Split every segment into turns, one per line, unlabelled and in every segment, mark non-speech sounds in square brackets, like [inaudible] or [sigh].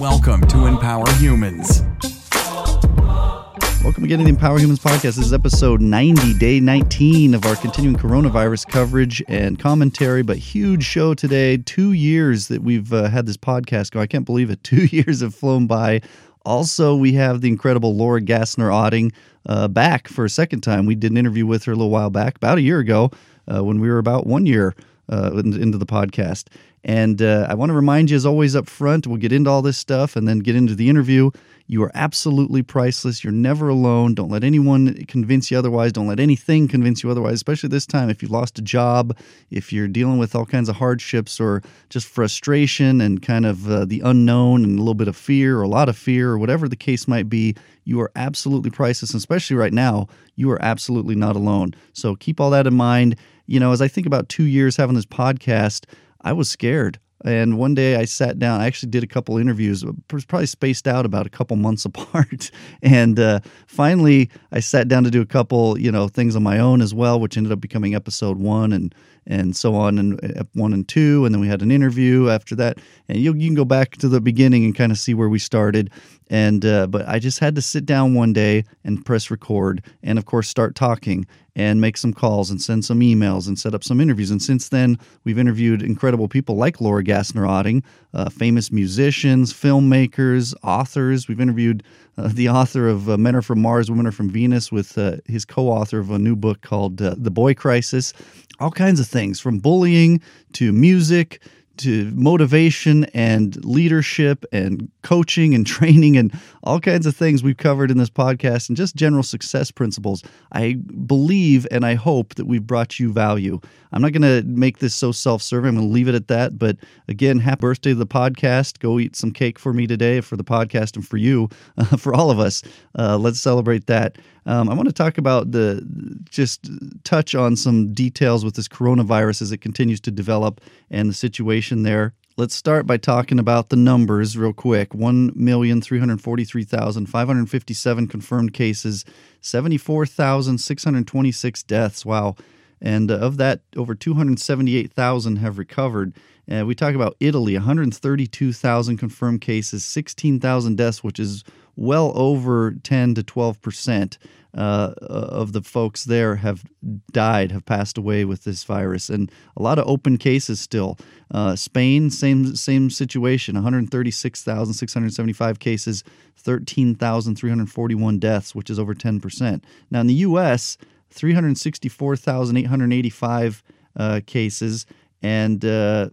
Welcome to Empower Humans.
Welcome again to the Empower Humans podcast. This is episode 90, day 19 of our continuing coronavirus coverage and commentary, but huge show today. Two years that we've uh, had this podcast go. I can't believe it. [laughs] Two years have flown by. Also, we have the incredible Laura Gassner Otting uh, back for a second time. We did an interview with her a little while back, about a year ago, uh, when we were about one year uh, into the podcast. And uh, I want to remind you, as always, up front, we'll get into all this stuff and then get into the interview. You are absolutely priceless. You're never alone. Don't let anyone convince you otherwise. Don't let anything convince you otherwise, especially this time. If you lost a job, if you're dealing with all kinds of hardships or just frustration and kind of uh, the unknown and a little bit of fear or a lot of fear or whatever the case might be, you are absolutely priceless. And especially right now, you are absolutely not alone. So keep all that in mind. You know, as I think about two years having this podcast, I was scared. And one day I sat down. I actually did a couple interviews, probably spaced out about a couple [laughs] months apart. And uh, finally, I sat down to do a couple, you know, things on my own as well, which ended up becoming episode one and and so on, and uh, one and two. And then we had an interview after that. And you you can go back to the beginning and kind of see where we started. And uh, but I just had to sit down one day and press record, and of course start talking and make some calls and send some emails and set up some interviews. And since then, we've interviewed incredible people like Laura Gassner Otting, uh, famous musicians, filmmakers, authors. We've interviewed uh, the author of uh, Men Are From Mars, Women Are From Venus, with uh, his co author of a new book called uh, The Boy Crisis. All kinds of things from bullying to music to motivation and leadership and coaching and [laughs] training and all kinds of things we've covered in this podcast and just general success principles. I believe and I hope that we've brought you value. I'm not going to make this so self serving. I'm going to leave it at that. But again, happy birthday to the podcast. Go eat some cake for me today for the podcast and for you, uh, [laughs] for all of us. Uh, let's celebrate that. Um, I want to talk about the just touch on some details with this coronavirus as it continues to develop and the situation there. Let's start by talking about the numbers real quick 1,343,557 confirmed cases, 74,626 deaths. Wow. And uh, of that, over 278,000 have recovered. And we talk about Italy 132,000 confirmed cases, 16,000 deaths, which is well over 10 to 12 percent uh, of the folks there have died, have passed away with this virus, and a lot of open cases still. Uh, Spain, same same situation: 136,675 cases, 13,341 deaths, which is over 10 percent. Now in the U.S., 364,885 uh, cases, and uh,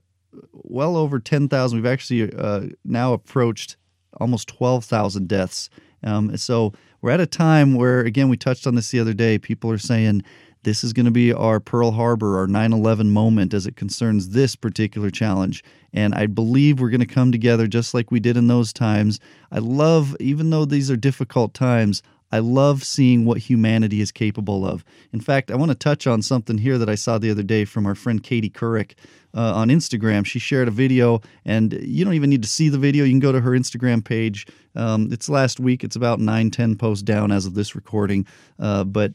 well over 10,000. We've actually uh, now approached almost 12,000 deaths. Um, so we're at a time where, again, we touched on this the other day. People are saying this is going to be our Pearl Harbor, our 9 11 moment as it concerns this particular challenge. And I believe we're going to come together just like we did in those times. I love, even though these are difficult times, I love seeing what humanity is capable of. In fact, I want to touch on something here that I saw the other day from our friend Katie Couric uh, on Instagram. She shared a video, and you don't even need to see the video. You can go to her Instagram page. Um, it's last week. It's about nine, ten posts down as of this recording. Uh, but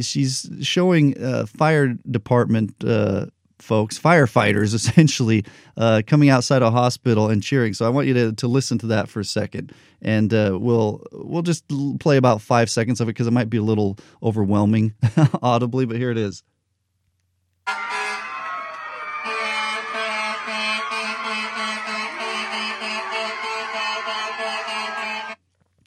she's showing uh, fire department uh, folks, firefighters [laughs] essentially, uh, coming outside a hospital and cheering. So I want you to, to listen to that for a second, and uh, we'll we'll just play about five seconds of it because it might be a little overwhelming [laughs] audibly, but here it is.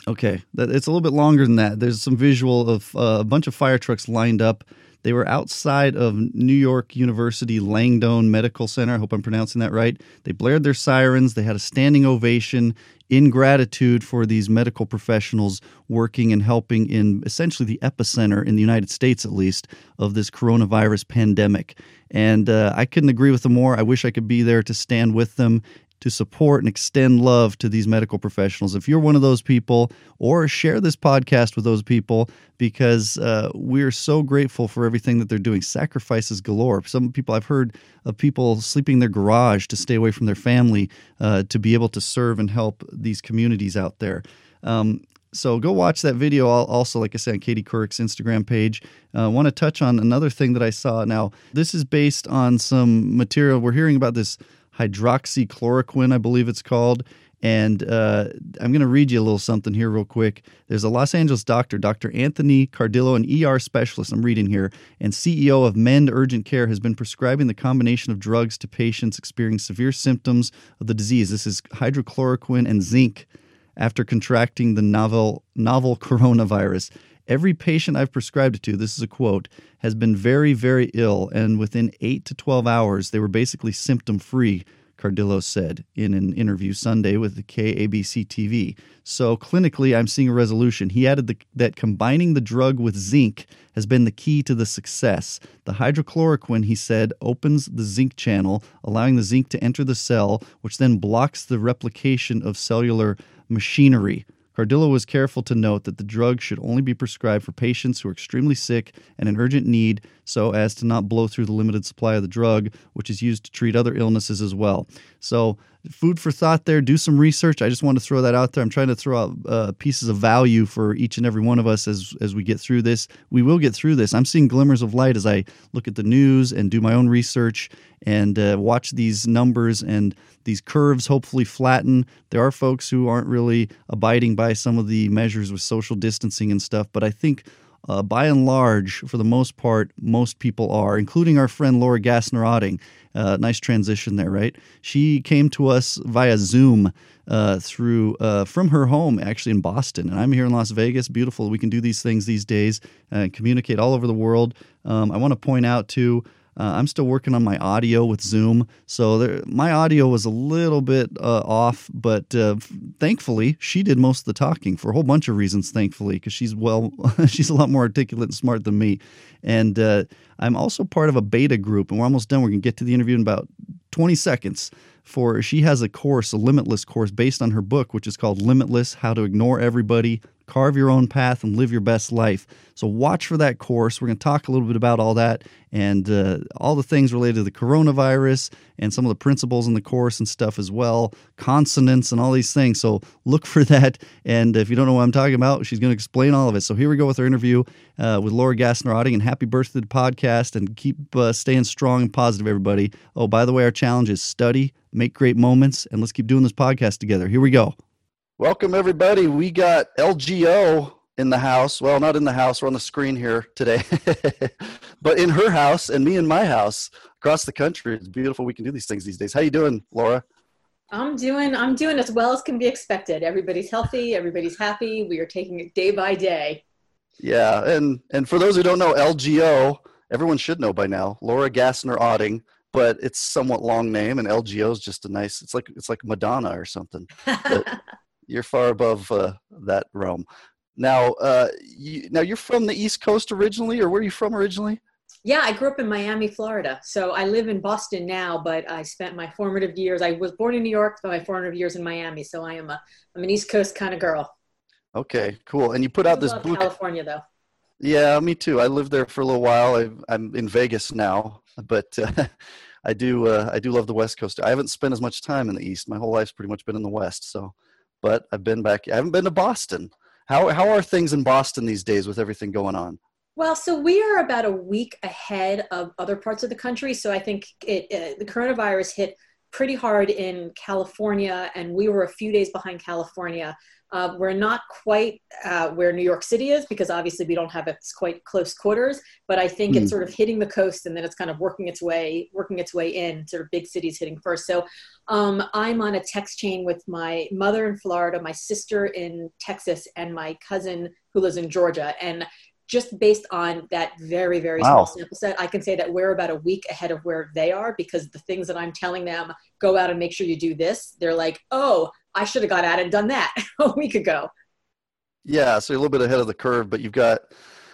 Okay, it's a little bit longer than that. There's some visual of uh, a bunch of fire trucks lined up. They were outside of New York University Langone Medical Center. I hope I'm pronouncing that right. They blared their sirens. They had a standing ovation in gratitude for these medical professionals working and helping in essentially the epicenter in the United States, at least, of this coronavirus pandemic. And uh, I couldn't agree with them more. I wish I could be there to stand with them to support and extend love to these medical professionals. If you're one of those people, or share this podcast with those people, because uh, we're so grateful for everything that they're doing. Sacrifices galore. Some people I've heard of people sleeping in their garage to stay away from their family uh, to be able to serve and help these communities out there. Um, so go watch that video. I'll Also, like I said, on Katie Couric's Instagram page. I uh, want to touch on another thing that I saw. Now, this is based on some material. We're hearing about this hydroxychloroquine, I believe it's called. And uh, I'm going to read you a little something here, real quick. There's a Los Angeles doctor, Dr. Anthony Cardillo, an ER specialist, I'm reading here, and CEO of Mend Urgent Care, has been prescribing the combination of drugs to patients experiencing severe symptoms of the disease. This is hydrochloroquine and zinc after contracting the novel, novel coronavirus. Every patient I've prescribed it to, this is a quote, has been very, very ill, and within 8 to 12 hours, they were basically symptom free Cardillo said in an interview Sunday with the KABC TV. So clinically, I'm seeing a resolution. He added the, that combining the drug with zinc has been the key to the success. The hydrochloroquine, he said, opens the zinc channel, allowing the zinc to enter the cell, which then blocks the replication of cellular machinery. Cardillo was careful to note that the drug should only be prescribed for patients who are extremely sick and in urgent need so as to not blow through the limited supply of the drug, which is used to treat other illnesses as well. So, food for thought there. Do some research. I just want to throw that out there. I'm trying to throw out uh, pieces of value for each and every one of us as, as we get through this. We will get through this. I'm seeing glimmers of light as I look at the news and do my own research and uh, watch these numbers and these curves hopefully flatten. There are folks who aren't really abiding by some of the measures with social distancing and stuff, but I think uh, by and large, for the most part, most people are, including our friend Laura Gassner Otting. Uh, nice transition there, right? She came to us via Zoom uh, through uh, from her home, actually in Boston, and I'm here in Las Vegas. Beautiful. We can do these things these days and communicate all over the world. Um, I want to point out too. Uh, I'm still working on my audio with Zoom, so there, my audio was a little bit uh, off, but uh, thankfully she did most of the talking for a whole bunch of reasons. Thankfully, because she's well, [laughs] she's a lot more articulate and smart than me, and uh, I'm also part of a beta group, and we're almost done. We're gonna get to the interview in about 20 seconds. For she has a course, a limitless course based on her book, which is called Limitless: How to Ignore Everybody, carve your own path and live your best life. So watch for that course. We're going to talk a little bit about all that and uh, all the things related to the coronavirus and some of the principles in the course and stuff as well, consonance and all these things. So look [laughs] for that. And if you don't know what I'm talking about, she's going to explain all of it. So here we go with our interview uh, with Laura Gassner Otting and happy birthday to the podcast and keep uh, staying strong and positive, everybody. Oh, by the way, our challenge is study, make great moments, and let's keep doing this podcast together. Here we go. Welcome, everybody. We got LGO in the house. Well, not in the house. We're on the screen here today, [laughs] but in her house and me in my house across the country. It's beautiful. We can do these things these days. How you doing, Laura?
I'm doing. I'm doing as well as can be expected. Everybody's healthy. Everybody's happy. We are taking it day by day.
Yeah, and and for those who don't know, LGO, everyone should know by now. Laura Gassner Otting but it's somewhat long name and LGO is just a nice it's like it's like Madonna or something. [laughs] you're far above uh, that realm. Now, uh, you, now you're from the East Coast originally, or where are you from originally?
Yeah, I grew up in Miami, Florida. So I live in Boston now, but I spent my formative years. I was born in New York, but my formative years in Miami. So I am a I'm an East Coast kind of girl.
Okay, cool. And you put out this book.
California, though.
Yeah, me too. I lived there for a little while. I, am in Vegas now, but uh, [laughs] I do uh, I do love the West Coast. I haven't spent as much time in the East. My whole life's pretty much been in the West. So but I've been back. I haven't been to Boston. How how are things in Boston these days with everything going on?
Well, so we are about a week ahead of other parts of the country. So I think it, uh, the coronavirus hit pretty hard in California, and we were a few days behind California. Uh, we're not quite uh, where New York City is because obviously we don't have its quite close quarters. But I think mm. it's hmm. sort of hitting the coast and then it's kind of working its way, working its way in. Sort of big cities hitting first. So um, I'm on a text chain with my mother in Florida, my sister in Texas, and my cousin who lives in Georgia. And just based on that very very wow. small sample set i can say that we're about a week ahead of where they are because the things that i'm telling them go out and make sure you do this they're like oh i should have got out and done that [laughs] a week ago
yeah so you're a little bit ahead of the curve but you've got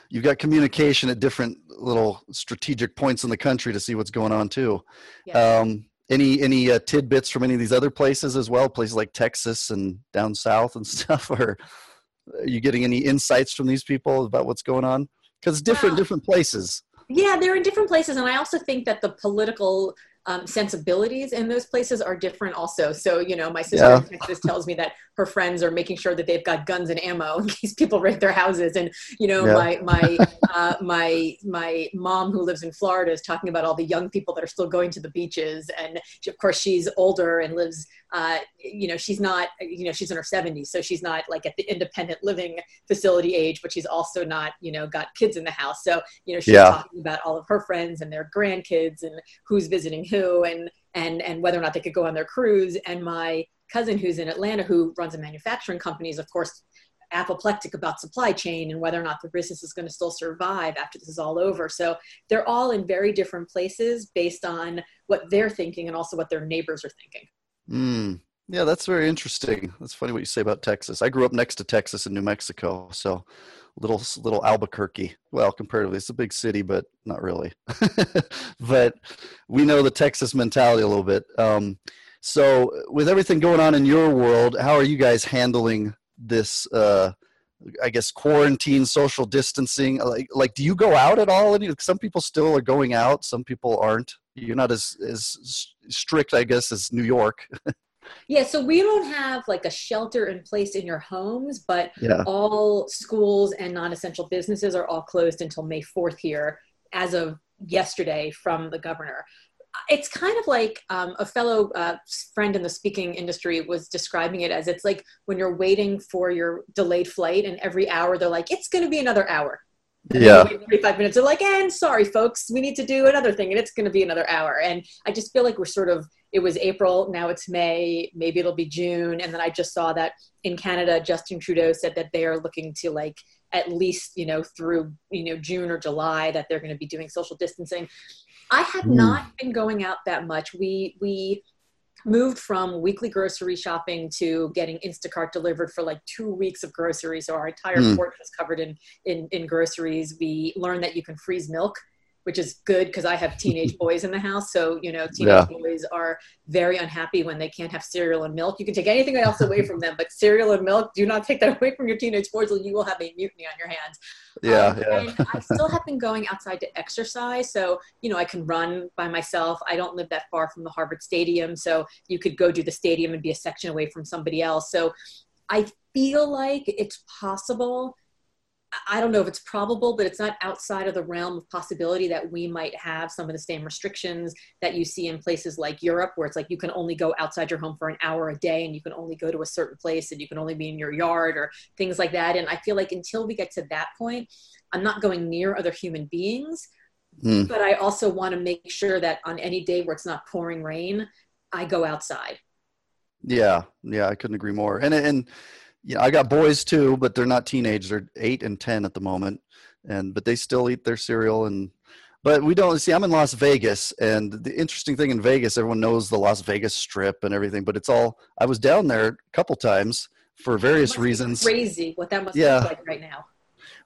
you've got communication at different little strategic points in the country to see what's going on too yeah. um, any any uh, tidbits from any of these other places as well places like texas and down south and [laughs] stuff or are you getting any insights from these people about what's going on? Because different well, different places.
Yeah, they're in different places, and I also think that the political um, sensibilities in those places are different also. So, you know, my sister yeah. in Texas tells me that her friends are making sure that they've got guns and ammo in [laughs] case people raid their houses. And, you know, yeah. my, my, uh, my, my mom who lives in Florida is talking about all the young people that are still going to the beaches. And she, of course she's older and lives uh, you know, she's not, you know, she's in her 70s, so she's not like at the independent living facility age, but she's also not, you know, got kids in the house. So, you know, she's yeah. talking about all of her friends and their grandkids and who's visiting who and and and whether or not they could go on their cruise. And my cousin who's in Atlanta who runs a manufacturing company is of course apoplectic about supply chain and whether or not the business is going to still survive after this is all over. So they're all in very different places based on what they're thinking and also what their neighbors are thinking.
Mm. Yeah, that's very interesting. That's funny what you say about Texas. I grew up next to Texas in New Mexico, so little little Albuquerque. Well, comparatively, it's a big city, but not really. [laughs] but we know the Texas mentality a little bit. Um, so, with everything going on in your world, how are you guys handling this uh, I guess quarantine, social distancing. Like, like, do you go out at all? Some people still are going out. Some people aren't. You're not as as strict, I guess, as New York. [laughs]
yeah, so we don't have like a shelter in place in your homes, but yeah. all schools and non-essential businesses are all closed until May 4th here, as of yesterday from the governor it's kind of like um, a fellow uh, friend in the speaking industry was describing it as it's like when you're waiting for your delayed flight and every hour they're like it's going to be another hour.
And yeah.
35 minutes. They're like and sorry folks we need to do another thing and it's going to be another hour. And i just feel like we're sort of it was april now it's may maybe it'll be june. And then i just saw that in canada justin trudeau said that they are looking to like at least you know through you know june or july that they're going to be doing social distancing I had mm. not been going out that much. We we moved from weekly grocery shopping to getting Instacart delivered for like two weeks of groceries. So our entire mm. port was covered in, in in groceries. We learned that you can freeze milk which is good because I have [laughs] teenage boys in the house. So, you know, teenage yeah. boys are very unhappy when they can't have cereal and milk. You can take anything else away from them, but cereal and milk, do not take that [laughs] away from your teenage boys or you will have a mutiny on your hands.
Yeah, um, yeah.
And I still have been going outside to exercise. So, you know, I can run by myself. I don't live that far from the Harvard Stadium. So you could go to the stadium and be a section away from somebody else. So I feel like it's possible I don't know if it's probable, but it's not outside of the realm of possibility that we might have some of the same restrictions that you see in places like Europe, where it's like you can only go outside your home for an hour a day and you can only go to a certain place and you can only be in your yard or things like that. And I feel like until we get to that point, I'm not going near other human beings. Mm. But I also want to make sure that on any day where it's not pouring rain, I go outside.
Yeah, yeah, I couldn't agree more. And and yeah, I got boys too, but they're not teenage. They're eight and ten at the moment, and but they still eat their cereal and. But we don't see. I'm in Las Vegas, and the interesting thing in Vegas, everyone knows the Las Vegas Strip and everything. But it's all. I was down there a couple times for various reasons.
Crazy what that must yeah. look like right now.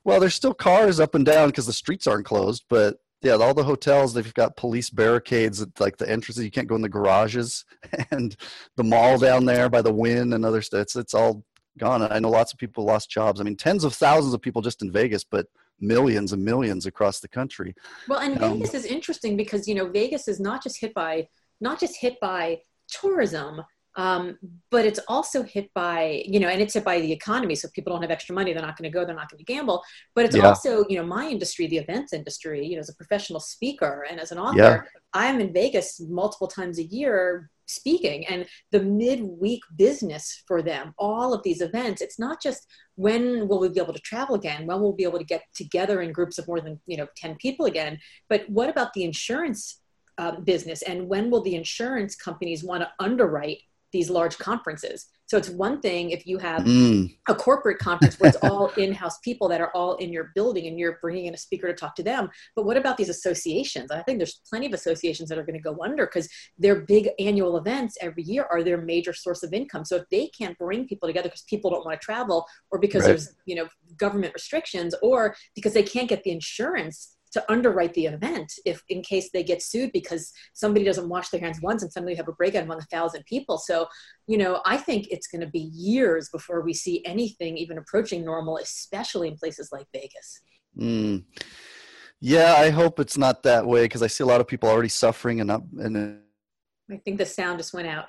Well, there's still cars up and down because the streets aren't closed, but yeah, all the hotels they've got police barricades at like the entrances. You can't go in the garages, [laughs] and the mall down there by the Wynn and other stuff. It's, it's all gone. I know lots of people lost jobs. I mean, tens of thousands of people just in Vegas, but millions and millions across the country.
Well, and um, Vegas is interesting because you know Vegas is not just hit by not just hit by tourism, um, but it's also hit by you know, and it's hit by the economy. So if people don't have extra money, they're not going to go. They're not going to gamble. But it's yeah. also you know my industry, the events industry. You know, as a professional speaker and as an author, yeah. I'm in Vegas multiple times a year speaking and the midweek business for them all of these events it's not just when will we be able to travel again when will we be able to get together in groups of more than you know 10 people again but what about the insurance uh, business and when will the insurance companies want to underwrite these large conferences so it's one thing if you have mm. a corporate conference where it's all [laughs] in-house people that are all in your building and you're bringing in a speaker to talk to them. But what about these associations? I think there's plenty of associations that are going to go under because their big annual events every year are their major source of income. So if they can't bring people together because people don't want to travel or because right. there's, you know, government restrictions or because they can't get the insurance to underwrite the event if in case they get sued because somebody doesn't wash their hands once and suddenly have a breakout among a thousand people. So you know i think it's going to be years before we see anything even approaching normal especially in places like vegas.
Mm. yeah i hope it's not that way because i see a lot of people already suffering and up and
i think the sound just went out.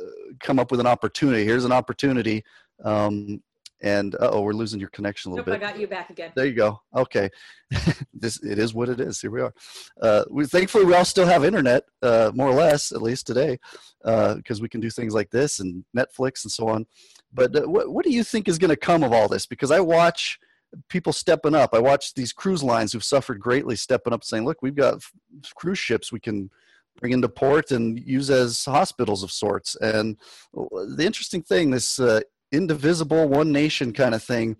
Uh, come up with an opportunity. Here's an opportunity. Um, And oh, we're losing your connection a little
nope,
bit.
I got you back again.
There you go. Okay, [laughs] this it is what it is. Here we are. Uh, we thankfully we all still have internet, uh, more or less, at least today, because uh, we can do things like this and Netflix and so on. But uh, what what do you think is going to come of all this? Because I watch people stepping up. I watch these cruise lines who've suffered greatly stepping up, saying, "Look, we've got cruise ships we can." bring into port and use as hospitals of sorts. And the interesting thing, this uh, indivisible one nation kind of thing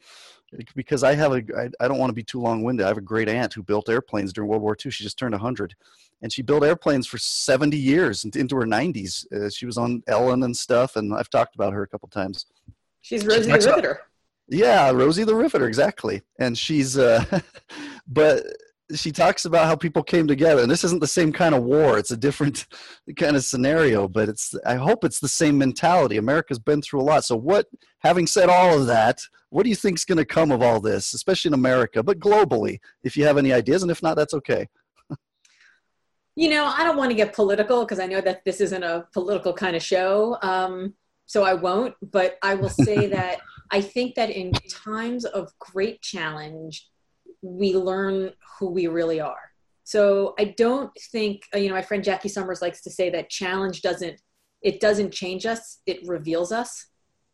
because I have a I, I don't want to be too long winded. I have a great aunt who built airplanes during World War II. She just turned 100, and she built airplanes for 70 years into her 90s. Uh, she was on Ellen and stuff, and I've talked about her a couple times.
She's Rosie she the Riveter. About,
yeah, Rosie the Riveter, exactly. And she's, uh, [laughs] but she talks about how people came together and this isn't the same kind of war it's a different [laughs] kind of scenario but it's i hope it's the same mentality. America's been through a lot. So what having said all of that what do you think is going to come of all this especially in america but globally if you have any ideas and if not that's okay.
You know i don't want to get political because i know that this isn't a political kind of show um, so i won't but i will say [laughs] that i think that in times of great challenge we learn who we really are. So I don't think, uh, you know, my friend Jackie Summers likes to say that challenge doesn't, it doesn't change us, it reveals us.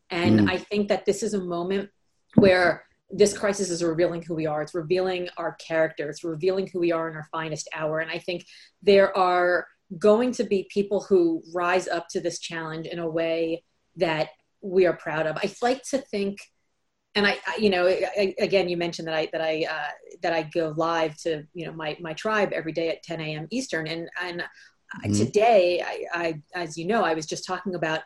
And mm. I think that this is a moment where this crisis is revealing who we are. It's revealing our character. It's revealing who we are in our finest hour. And I think there are going to be people who rise up to this challenge in a way that we are proud of. I like to think and I, I, you know I, again you mentioned that i that i uh, that i go live to you know my my tribe every day at 10 a.m eastern. And and mm-hmm. today I, I as you know i was just talking about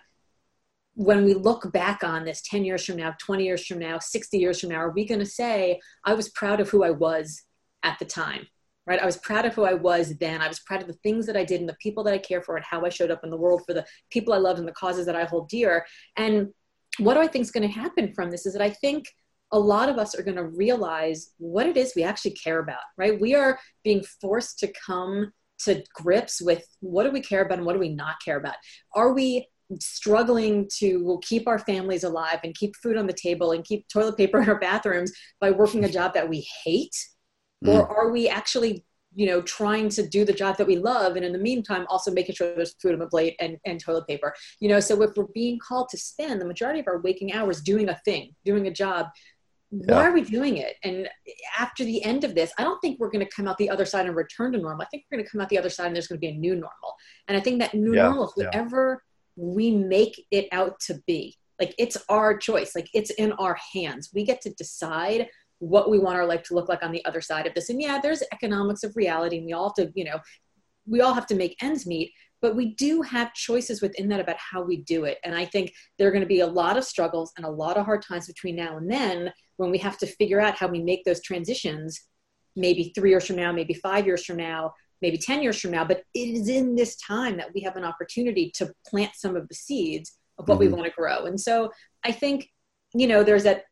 when we look back on this 10 years from now 20 years from now 60 years from now are we going to say i was proud of who i was at the time right? I was proud of who i was then. I was proud of the things that i did and the people that i care for and how i showed up in the world for the people i love and the causes that i hold dear. And what do I think is going to happen from this is that I think a lot of us are going to realize what it is we actually care about, right? We are being forced to come to grips with what do we care about and what do we not care about? Are we struggling to keep our families alive and keep food on the table and keep toilet paper in our bathrooms by working a job that we hate? Mm. Or are we actually you know trying to do the job that we love and in the meantime also making sure there's food on the plate and, and toilet paper you know so if we're being called to spend the majority of our waking hours doing a thing doing a job yeah. why are we doing it and after the end of this i don't think we're going to come out the other side and return to normal i think we're going to come out the other side and there's going to be a new normal and i think that new yeah. normal whatever yeah. we make it out to be like it's our choice like it's in our hands we get to decide what we want our life to look like on the other side of this. And yeah, there's economics of reality, and we all have to, you know, we all have to make ends meet, but we do have choices within that about how we do it. And I think there are going to be a lot of struggles and a lot of hard times between now and then when we have to figure out how we make those transitions, maybe three years from now, maybe five years from now, maybe 10 years from now. But it is in this time that we have an opportunity to plant some of the seeds of what mm-hmm. we want to grow. And so I think, you know, there's that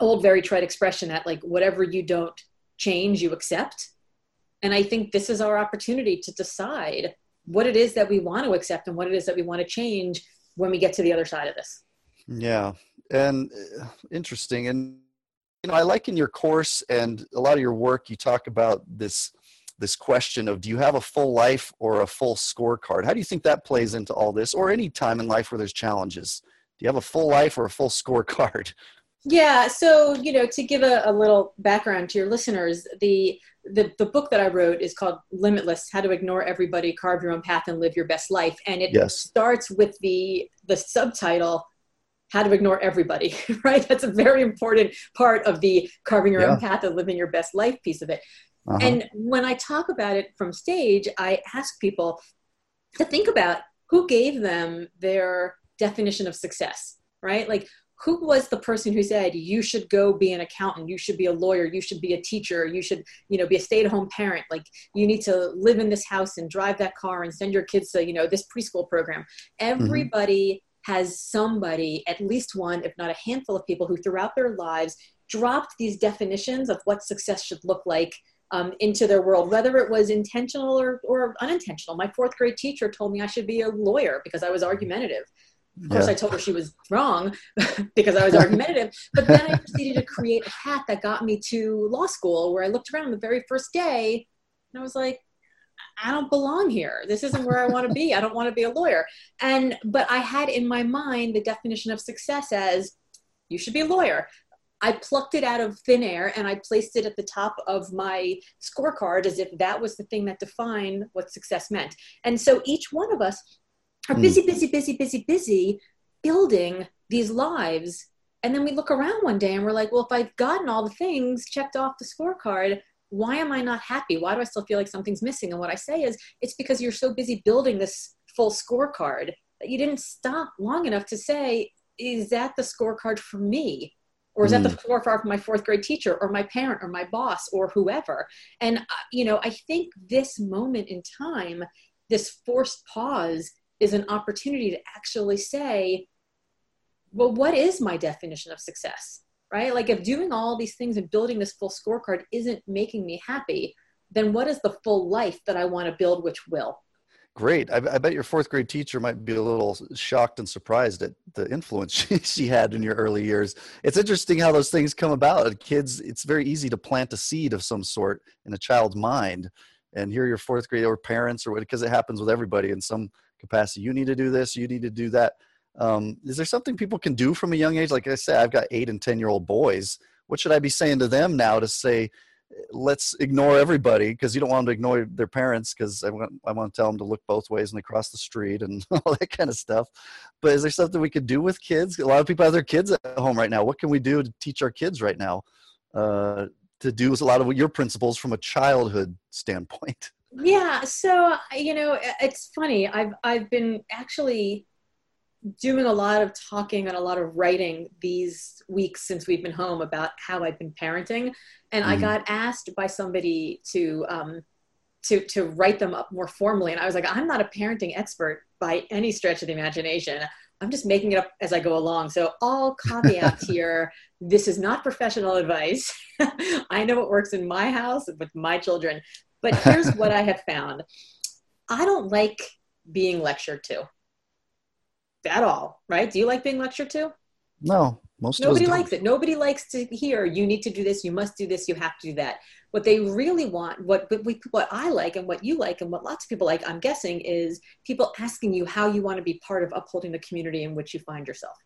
old very trite expression that like whatever you don't change you accept. And i think this is our opportunity to decide what it is that we want to accept and what it is that we want to change when we get to the other side of this.
Yeah. And uh, interesting. And you know i like in your course and a lot of your work you talk about this this question of do you have a full life or a full scorecard? How do you think that plays into all this or any time in life where there's challenges? Do you have a full life or a full scorecard
yeah, so you know, to give a, a, little background to your listeners, the, the the book that I wrote is called Limitless: How to Ignore Everybody, Carve Your Own Path, and Live Your Best Life, and it yes. starts with the the subtitle how to ignore everybody [laughs] right that's a very important part of the carving your yeah. own path and living your best life piece of it uh-huh. and when i talk about it from stage i ask people to think about who gave them their definition of success right like who was the person who said you should go be an accountant you should be a lawyer you should be a teacher you should you know be a stay-at-home parent like you need to live in this house and drive that car and send your kids to you know this preschool program mm-hmm. everybody mm-hmm. has somebody at least one if not a handful of people who throughout their lives dropped these definitions of what success should look like um, into their world, whether it was intentional or, or unintentional. My fourth grade teacher told me I should be a lawyer because I was argumentative Of course,
Yeah.
I told her she was wrong [laughs] because I was argumentative. But then I proceeded to create a path that got me to law school, where I looked around the very first day and I was like, I don't belong here. This isn't where I want to be. I don't want to be a lawyer. And but I had in my mind the definition of success as you should be a lawyer. I plucked it out of thin air and I placed it at the top of my scorecard as if that was the thing that defined what success meant. And so each one of us are
Hmm.
busy, busy, busy, busy, busy building these lives. And then we look around one day and we're like, well, if I've gotten all the things checked off the scorecard, why am I not happy? Why do I still feel like something's missing? And what I say is, it's because you're so busy building this full scorecard that you didn't stop long enough to say, is that the scorecard for me? Or is that the scorecard for my fourth grade teacher or my parent or my boss or whoever? And, uh, you know, I think this moment in time, this forced pause is an opportunity to actually say, well, what is my definition of success? Right? Like, if doing all these things and building this full scorecard isn't making me happy, then what is the full life that I want to build, which will?
Great. I, I bet your fourth grade teacher might be a little shocked and surprised at the influence [laughs] she, she had in your early years. It's interesting how those things come about. Kids, it's very easy to plant a seed of some sort in a child's mind. And here, your fourth grade or parents, or because it happens with everybody in some capacity. You need to do this. You need to do that. Um, is there something people can do from a young age? Like I said, I've got eight and ten year old boys. What should I be saying to them now to say, let's ignore everybody because you don't want them to ignore their parents because I want, I want to tell them to look both ways and they cross the street and [laughs] all that kind of stuff. But is there something we could do with kids? A lot of people have their kids at home right now. What can we do to teach our kids right now uh, to do a lot of your principles from a childhood standpoint? [laughs]
Yeah, so you know, it's funny. I've I've been actually doing a lot of talking and a lot of writing these weeks since we've been home about how I've been parenting, and I
Mhm.
got asked by somebody to um, to to write them up more formally, and I was like, I'm not a parenting expert by any stretch of the imagination. I'm just making it up as I go along. So all caveats [laughs] here. This is not professional advice. [laughs] I know what works in my house with my children. But here's what I have found I don't like being lectured to at all, right? Do you like being lectured to?
No, most
Nobody likes it. Nobody likes to hear you need to do this, you must do this, you have to do that. What they really want, what what, we, what I like and what you like and what lots of people like, I'm guessing, is people asking you how you want to be part of upholding the community in which you find yourself.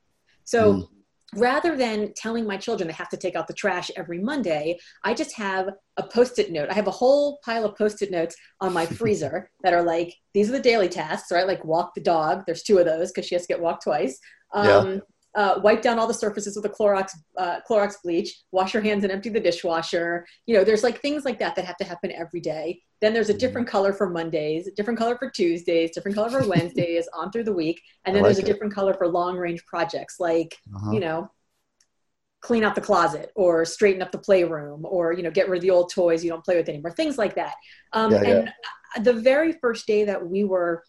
So
Mm.
Rather than telling my children they have to take out the trash every Monday, I just have a post-it note. I have a whole pile of post-it notes on my [laughs] freezer that are like, these are the daily tasks, right? Like walk the dog. There's two of those because she has to get walked twice. Um, uh, wipe down all the surfaces with a Clorox uh, Clorox bleach. Wash your hands and empty the dishwasher. You know, there's like things like that that have to happen every day. Then there's a different color for Mondays, different color for Tuesdays, different color for Wednesdays, [laughs] on through the week, and then there's
like
a
it.
different color for long range projects like
Uh-huh.
you know clean out the closet or straighten up the playroom or you know get rid of the old toys you don't play with anymore things like that um,
Yeah, yeah.
and uh, the very first day that we were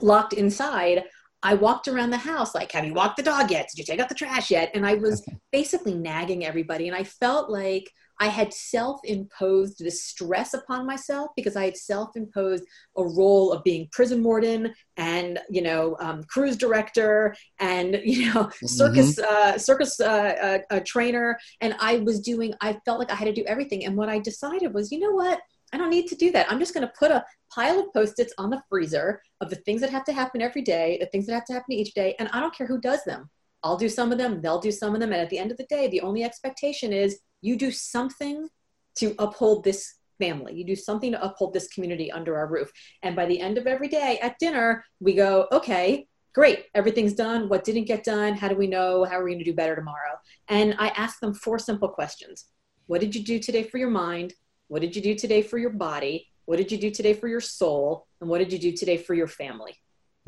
locked inside i walked around the house like have you walked the dog yet? Did you take out the trash yet? And i was basically nagging everybody and i felt like i had self-imposed this stress upon myself because i had self-imposed a role of being prison warden and you know um, cruise director and [laughs] you know circus uh, circus uh, uh, uh, trainer. And i was doing i felt like i had to do everything. And what i decided was you know what i don't need to do that i'm just going to put a pile of post-its on the freezer of the things that have to happen every day the things that have to happen each day and i don't care who does them i'll do some of them they'll do some of them and at the end of the day the only expectation is you do something to uphold this family. You do something to uphold this community under our roof. And by the end of every day at dinner, we go, okay, great, everything's done. What didn't get done? How do we know? How are we going to do better tomorrow? And I ask them four simple questions What did you do today for your mind? What did you do today for your body? What did you do today for your soul? And what did you do today for your family?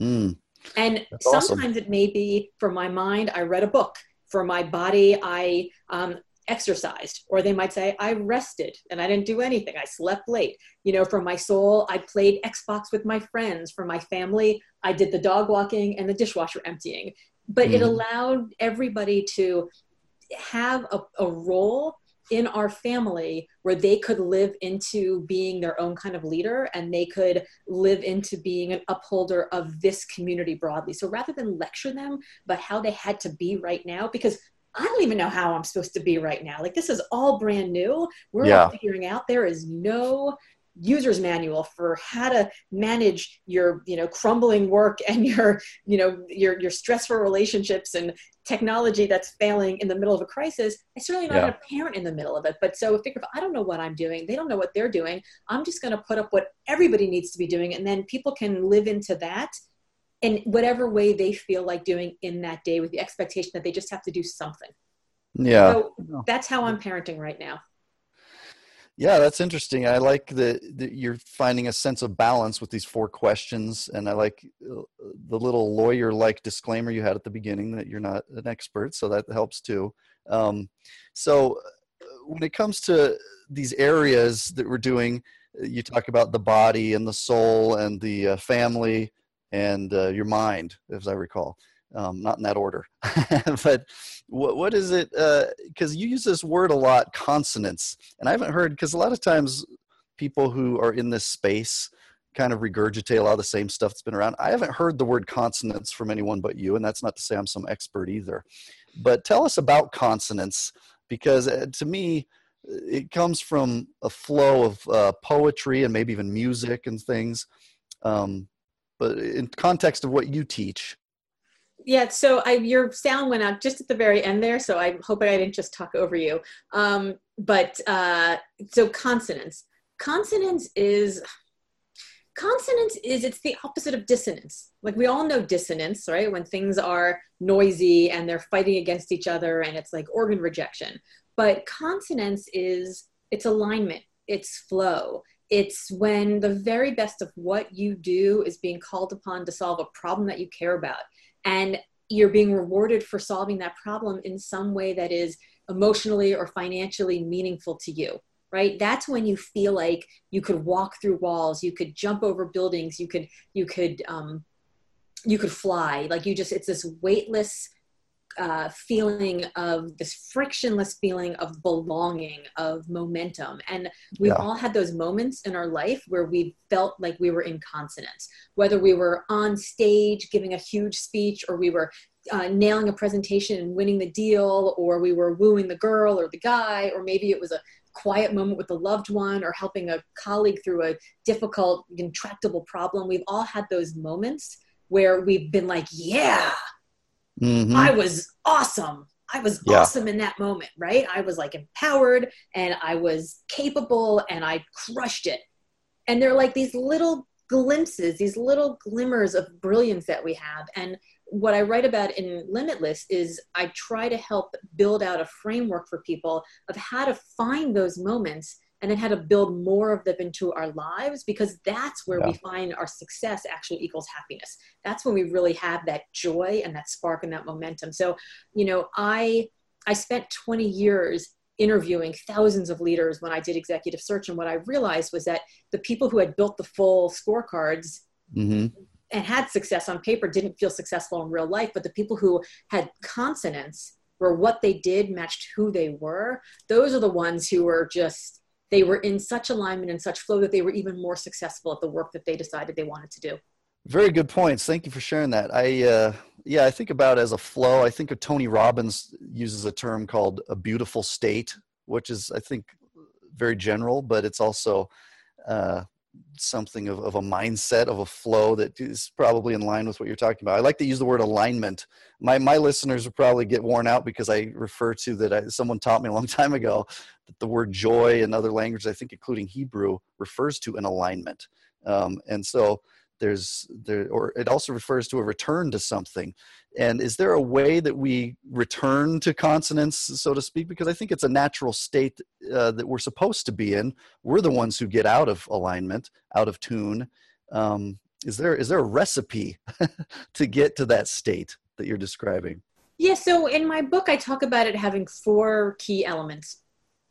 Mm.
And
That's awesome.
sometimes it may be for my mind, I read a book. For my body, I um, exercised. Or they might say, I rested and I didn't do anything. I slept late. You know, for my soul, I played Xbox with my friends. For my family, I did the dog walking and the dishwasher emptying. But it
Mhm.
allowed everybody to have a, a role in our family where they could live into being their own kind of leader and they could live into being an upholder of this community broadly. So rather than lecture them about how they had to be right now, because I don't even know how I'm supposed to be right now. Like this is all brand new. We're yeah. all figuring out there is no user's manual for how to manage your you know crumbling work [laughs] and your you know your your stressful relationships and technology that's failing in the middle of a crisis i certainly not yeah. a parent in the middle of it. But so if i don't know what i'm doing they don't know what they're doing i'm just going to put up what everybody needs to be doing and then people can live into that in whatever way they feel like doing in that day with the expectation that they just have to do something.
Yeah.
So that's how i'm parenting right now
yeah, that's interesting. I like that you're finding a sense of balance with these four questions, and I like uh, the little lawyer-like disclaimer you had at the beginning that you're not an expert, so that helps too. Um, so, uh, when it comes to these areas that we're doing, uh, you talk about the body and the soul and the uh, family and uh, your mind, as I recall um, not in that order. [laughs] but what, what is it? Because uh, you use this word a lot, consonance, and I haven't heard because a lot of times people who are in this space kind of regurgitate a lot of the same stuff that's been around. I haven't heard the word consonance from anyone but you, and that's not to say I'm some expert either. But tell us about consonance because uh, to me, it comes from a flow of uh, poetry and maybe even music and things. Um, but in context of what you teach,
yeah, so I, your sound went out just at the very end there, so I'm hoping I didn't just talk over you. Um, but uh, so consonance. Consonance is consonance is it's the opposite of dissonance. Like we all know dissonance, right? When things are noisy and they're fighting against each other and it's like organ rejection. But consonance is it's alignment, it's flow. It's when the very best of what you do is being called upon to solve a problem that you care about and you're being rewarded for solving that problem in some way that is emotionally or financially meaningful to you right? That's when you feel like you could walk through walls you could jump over buildings you could you could um, you could fly. Like you just it's this weightless uh, feeling of this frictionless feeling of belonging, of momentum. And we've yeah. all had those moments in our life where we felt like we were in consonance, whether we were on stage giving a huge speech or we were uh, nailing a presentation and winning the deal, or we were wooing the girl or the guy, or maybe it was a quiet moment with a loved one or helping a colleague through a difficult, intractable problem. We've all had those moments where we've been like, yeah, Mm-hmm. I was awesome. I was yeah. awesome in that moment, right? I was like empowered and I was capable and I crushed it. And they're like these little glimpses, these little glimmers of brilliance that we have. And what I write about in Limitless is I try to help build out a framework for people of how to find those moments and then how to build more of them into our lives because that's where yeah. we find our success actually equals happiness that's when we really have that joy and that spark and that momentum so you know i i spent 20 years interviewing thousands of leaders when i did executive search and what i realized was that the people who had built the full scorecards mm-hmm. and had success on paper didn't feel successful in real life but the people who had consonance where what they did matched who they were those are the ones who were just they were in such alignment and such flow that they were even more successful at the work that they decided they wanted to do.
Very good points. Thank you for sharing that. I uh, yeah, I think about as a flow. I think of Tony Robbins uses a term called a beautiful state, which is I think very general, but it's also uh, something of, of a mindset of a flow that is probably in line with what you're talking about. I like to use the word alignment. My my listeners will probably get worn out because I refer to that. I, someone taught me a long [laughs] time ago that the word joy in other languages, I think including Hebrew, refers to an alignment. Um, and so there's there or it also refers to a return to something. And is there a way that we return to consonance so to speak? Because i think it's a natural state uh, that we're supposed to be in. We're the ones who get out of alignment out of tune. Um, is there is there a recipe [laughs] to get to that state that you're describing?
Yeah so in my book i talk about it having four key elements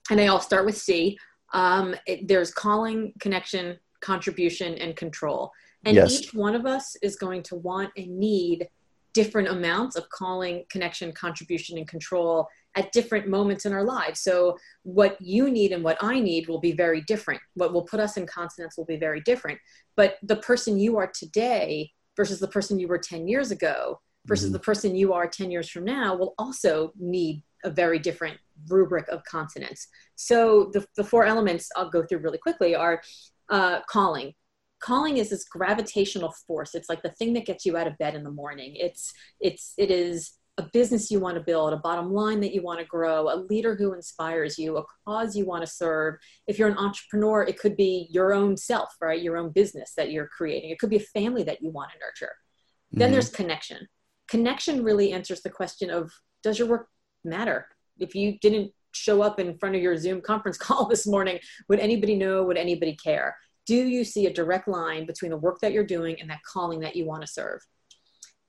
and they all start with c. Um, it, there's calling connection contribution and control and yes. each one of us is going to want and need different amounts of calling, connection, contribution, and control at different moments in our lives. So, what you need and what I need will be very different. What will put us in consonance will be very different. But the person you are today versus the person you were 10 years ago versus mm-hmm. the person you are 10 years from now will also need a very different rubric of consonance. So, the, the four elements I'll go through really quickly are uh, calling, calling is this gravitational force. It's like the thing that gets you out of bed in the morning. It's it's it is a business you want to build a bottom line that you want to grow a leader who inspires you a cause you want to serve. If you're an entrepreneur it could be your own self right? Your own business that you're creating. It could be a family that you want to nurture mm-hmm. then there's connection. Connection really answers the question of does your work matter? If you didn't show up in front of your zoom conference [laughs] call this morning would anybody know? Would anybody care do you see a direct line between the work that you're doing and that calling that you want to serve?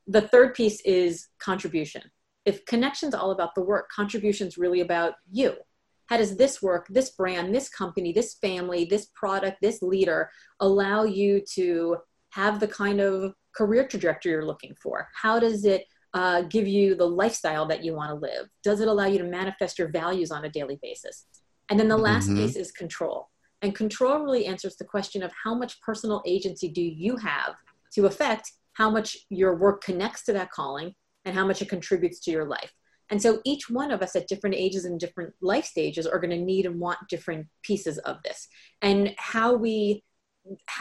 The third piece is contribution. If connection's all about the work, contribution's really about you. How does this work, this brand, this company, this family, this product, this leader allow you to have the kind of career trajectory you're looking for? How does it uh, give you the lifestyle that you want to live? Does it allow you to manifest your values on a daily basis? And then the last mm-hmm. piece is control. And control really answers the question of how much personal agency do you have to affect how much your work connects to that calling and how much it contributes to your life. And so each one of us at different ages and different life stages are going to need and want different pieces of this. And how we,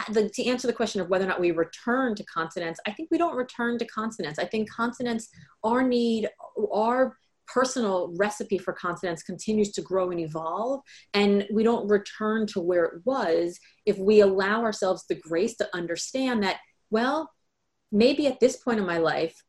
to answer the question of whether or not we return to consonance, I think we don't return to consonance. I think consonance, our need, our personal recipe for consonance continues to grow and evolve and we don't return to where it was if we allow ourselves the grace to understand that well maybe at this point in my life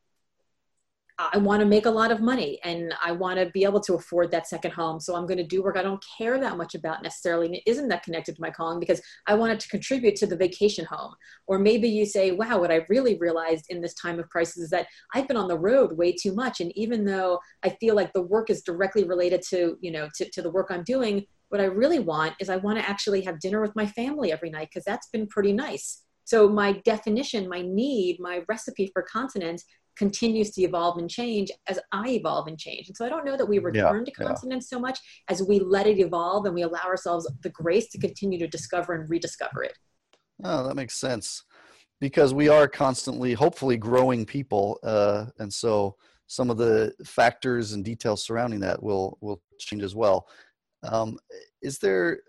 I want to make a lot of money and I want to be able to afford that second home. So I'm going to do work I don't care that much about necessarily. And it isn't that connected to my calling because I wanted to contribute to the vacation home. Or maybe you say, wow, what I really realized in this time of crisis is that I've been on the road way too much. And even though I feel like the work is directly related to, you know, to, to the work I'm doing, what I really want is I want to actually have dinner with my family every night because that's been pretty nice. So my definition, my need, my recipe for consonance continues to evolve and change as I evolve and change. And so I don't know that we return yeah, to consonance yeah. so much as we let it evolve and we allow ourselves the grace to continue to discover and rediscover it.
Oh, that makes sense. Because we are constantly, hopefully, growing people, uh, and so some of the factors and details surrounding that will will change as well. Um, is there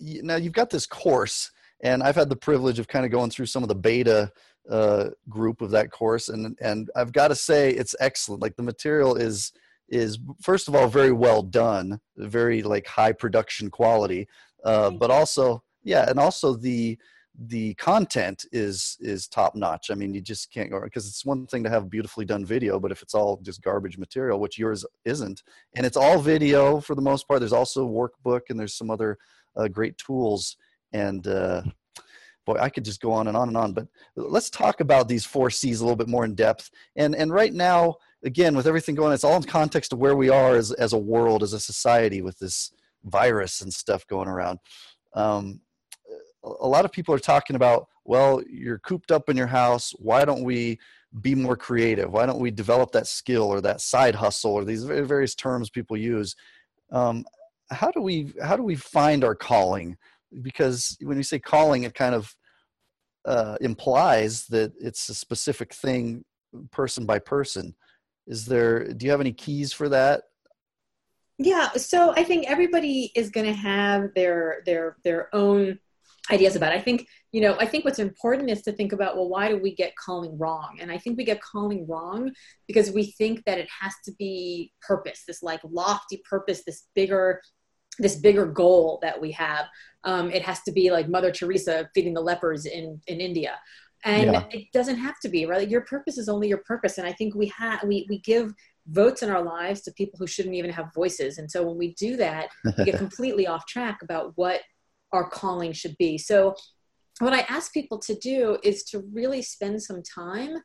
now? You've got this course, and I've had the privilege of kind of going through some of the beta uh, group of that course, and and I've got to say it's excellent. Like the material is is first of all very well done, very like high production quality, uh, but also yeah, and also the the content is is top notch. I mean, you just can't go because it's one thing to have beautifully done video, but if it's all just garbage material, which yours isn't, and it's all video for the most part. There's also workbook and there's some other uh, great tools and uh, boy, I could just go on and on and on. But let's talk about these four C's a little bit more in depth. And and right now, again, with everything going, it's all in context of where we are as as a world, as a society, with this virus and stuff going around. Um, a lot of people are talking about, well, you're cooped up in your house. Why don't we be more creative? Why don't we develop that skill or that side hustle or these various terms people use? Um, how do we how do we find our calling? Because when you say calling, it kind of uh, implies that it's a specific thing person by person. Is there do you have any keys for that?
Yeah so i think everybody is going to have their their their own ideas about it. i think you know i think what's important is to think about well why do we get calling wrong? And i think we get calling wrong because we think that it has to be purpose this like lofty purpose this bigger this bigger goal that we have. Um, it has to be like Mother Teresa feeding the lepers in in India, and yeah. it doesn't have to be right. Your purpose is only your purpose, and I think we have we we give votes in our lives to people who shouldn't even have voices, and so when we do that, we get [laughs] completely off track about what our calling should be. So, what I ask people to do is to really spend some time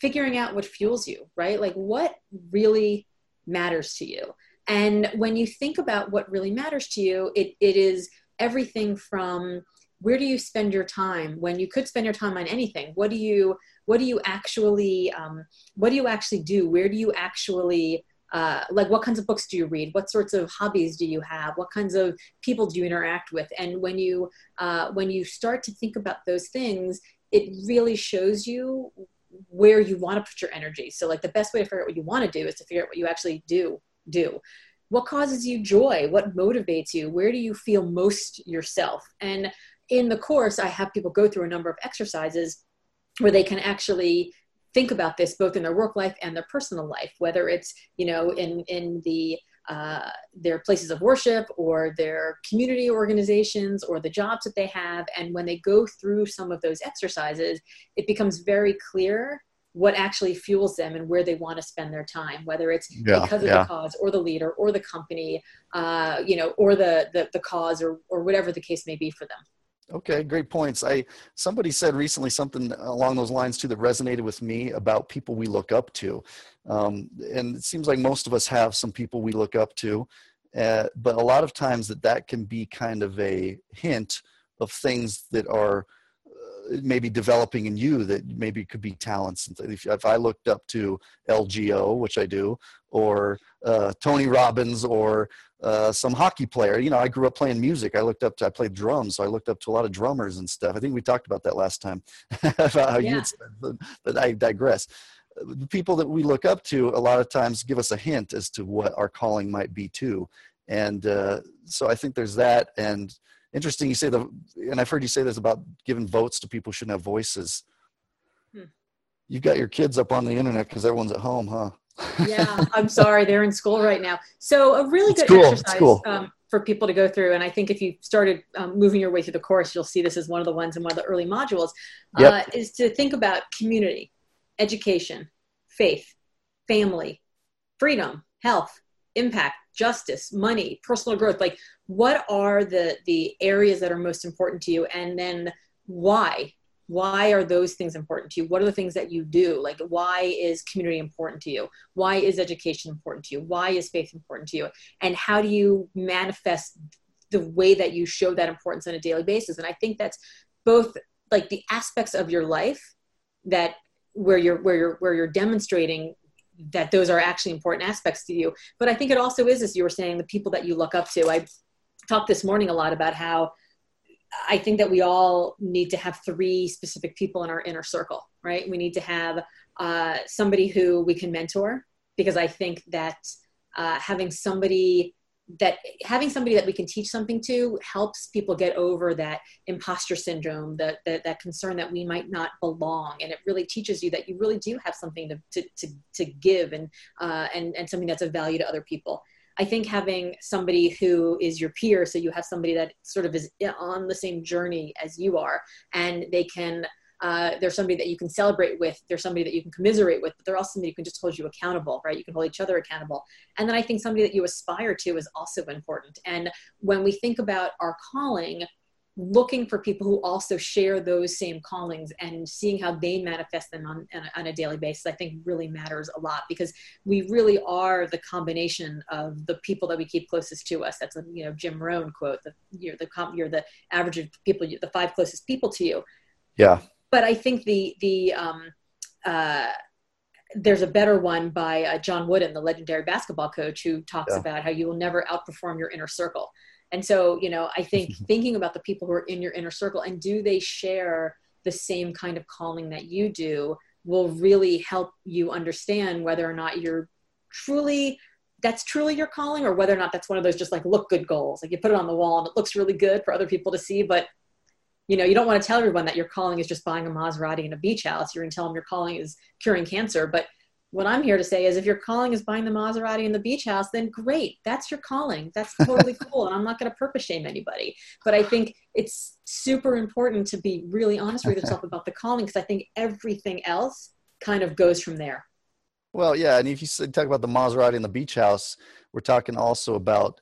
figuring out what fuels you, right? Like what really matters to you and when you think about what really matters to you, it, it is everything from where do you spend your time? When you could spend your time on anything? What do you what do you actually um, what do you actually do? Where do you actually uh, like what kinds of books do you read? What sorts of hobbies do you have? What kinds of people do you interact with? And when you uh, when you start to think about those things it really shows you where you want to put your energy. So like the best way to figure out what you want to do is to figure out what you actually do do? What causes you joy? What motivates you? Where do you feel most yourself? And in the course i have people go through a number of exercises where they can actually think about this both in their work life and their personal life, whether it's you know in in the uh, their places of worship or their community organizations or the jobs that they have. And when they go through some of those exercises, it becomes very clear what actually fuels them and where they want to spend their time, whether it's yeah, because of yeah. the cause or the leader or the company, uh, you know, or the, the, the cause or, or whatever the case may be for them.
Okay, great points. I somebody said recently something along those lines too that resonated with me about people we look up to, um, and it seems like most of us have some people we look up to, uh, but a lot of times that that can be kind of a hint of things that are maybe developing in you that maybe could be talents. If, if I looked up to LGO, which I do, or uh, Tony Robbins, or uh, some hockey player. You know, I grew up playing music. I looked up to, I played drums, so I looked up to a lot of drummers and stuff. I think we talked about that last time [laughs] about how yeah. you but, but I digress. The people that we look up to a lot of times give us a hint as to what our calling might be too. And uh, so I think there's that. And interesting, you say the, and I've heard you say this about giving votes to people who shouldn't have voices. Hmm. You've got your kids up on the internet because everyone's at home, huh?
yeah, [laughs] I'm sorry, they're in school right now. So a really good cool. exercise cool. um, for people to go through, and I think if you started um, moving your way through the course, you'll see this as one of the ones in one of the early modules. Yep. Uh, is to think about community, education, faith, family, freedom, health, impact, justice, money, personal growth. Like, what are the the areas that are most important to you, and then why? why are those things important to you? What are the things that you do? Like why is community important to you? Why is education important to you? Why is faith important to you? And how do you manifest the way that you show that importance on a daily basis? And i think that's both like the aspects of your life that where you're where you're where you're demonstrating that those are actually important aspects to you but i think it also is as you were saying the people that you look up to i talked this morning a lot about how I think that we all need to have three specific people in our inner circle, right? We need to have uh, somebody who we can mentor because I think that uh, having somebody that having somebody that we can teach something to helps people get over that imposter syndrome, that, that, that concern that we might not belong. And it really teaches you that you really do have something to, to, to, to give and, uh, and, and something that's of value to other people. I think having somebody who is your peer, so you have somebody that sort of is on the same journey as you are, and they can. Uh, there's somebody that you can celebrate with. There's somebody that you can commiserate with, but they're also somebody who can just hold you accountable, right? You can hold each other accountable. And then I think somebody that you aspire to is also important. And when we think about our calling, looking for people who also share those same callings and seeing how they manifest them on, on, a, daily basis i think really matters a lot because we really are the combination of the people that we keep closest to us that's a you know jim rohn quote the, you're the you're the average of people the five closest people to you
yeah
but i think the the um uh there's a better one by uh, John Wooden, the legendary basketball coach, who talks yeah. about how you will never outperform your inner circle. And so, you know, I think [laughs] thinking about the people who are in your inner circle and do they share the same kind of calling that you do will really help you understand whether or not you're truly that's truly your calling or whether or not that's one of those just like look good goals like you put it on the wall and it looks really good for other people to see but you know you don't want to tell everyone that your calling is just buying a maserati and a beach house you're going to tell them your calling is curing cancer but what I'm here to say is if your calling is buying the Maserati and the beach house, then great. That's your calling. That's totally [laughs] cool. And I'm not going to purpose shame anybody. But I think it's super important to be really honest with yourself [laughs] about the calling because I think everything else kind of goes from there.
Well, yeah. And if you talk about the Maserati and the beach house, we're talking also about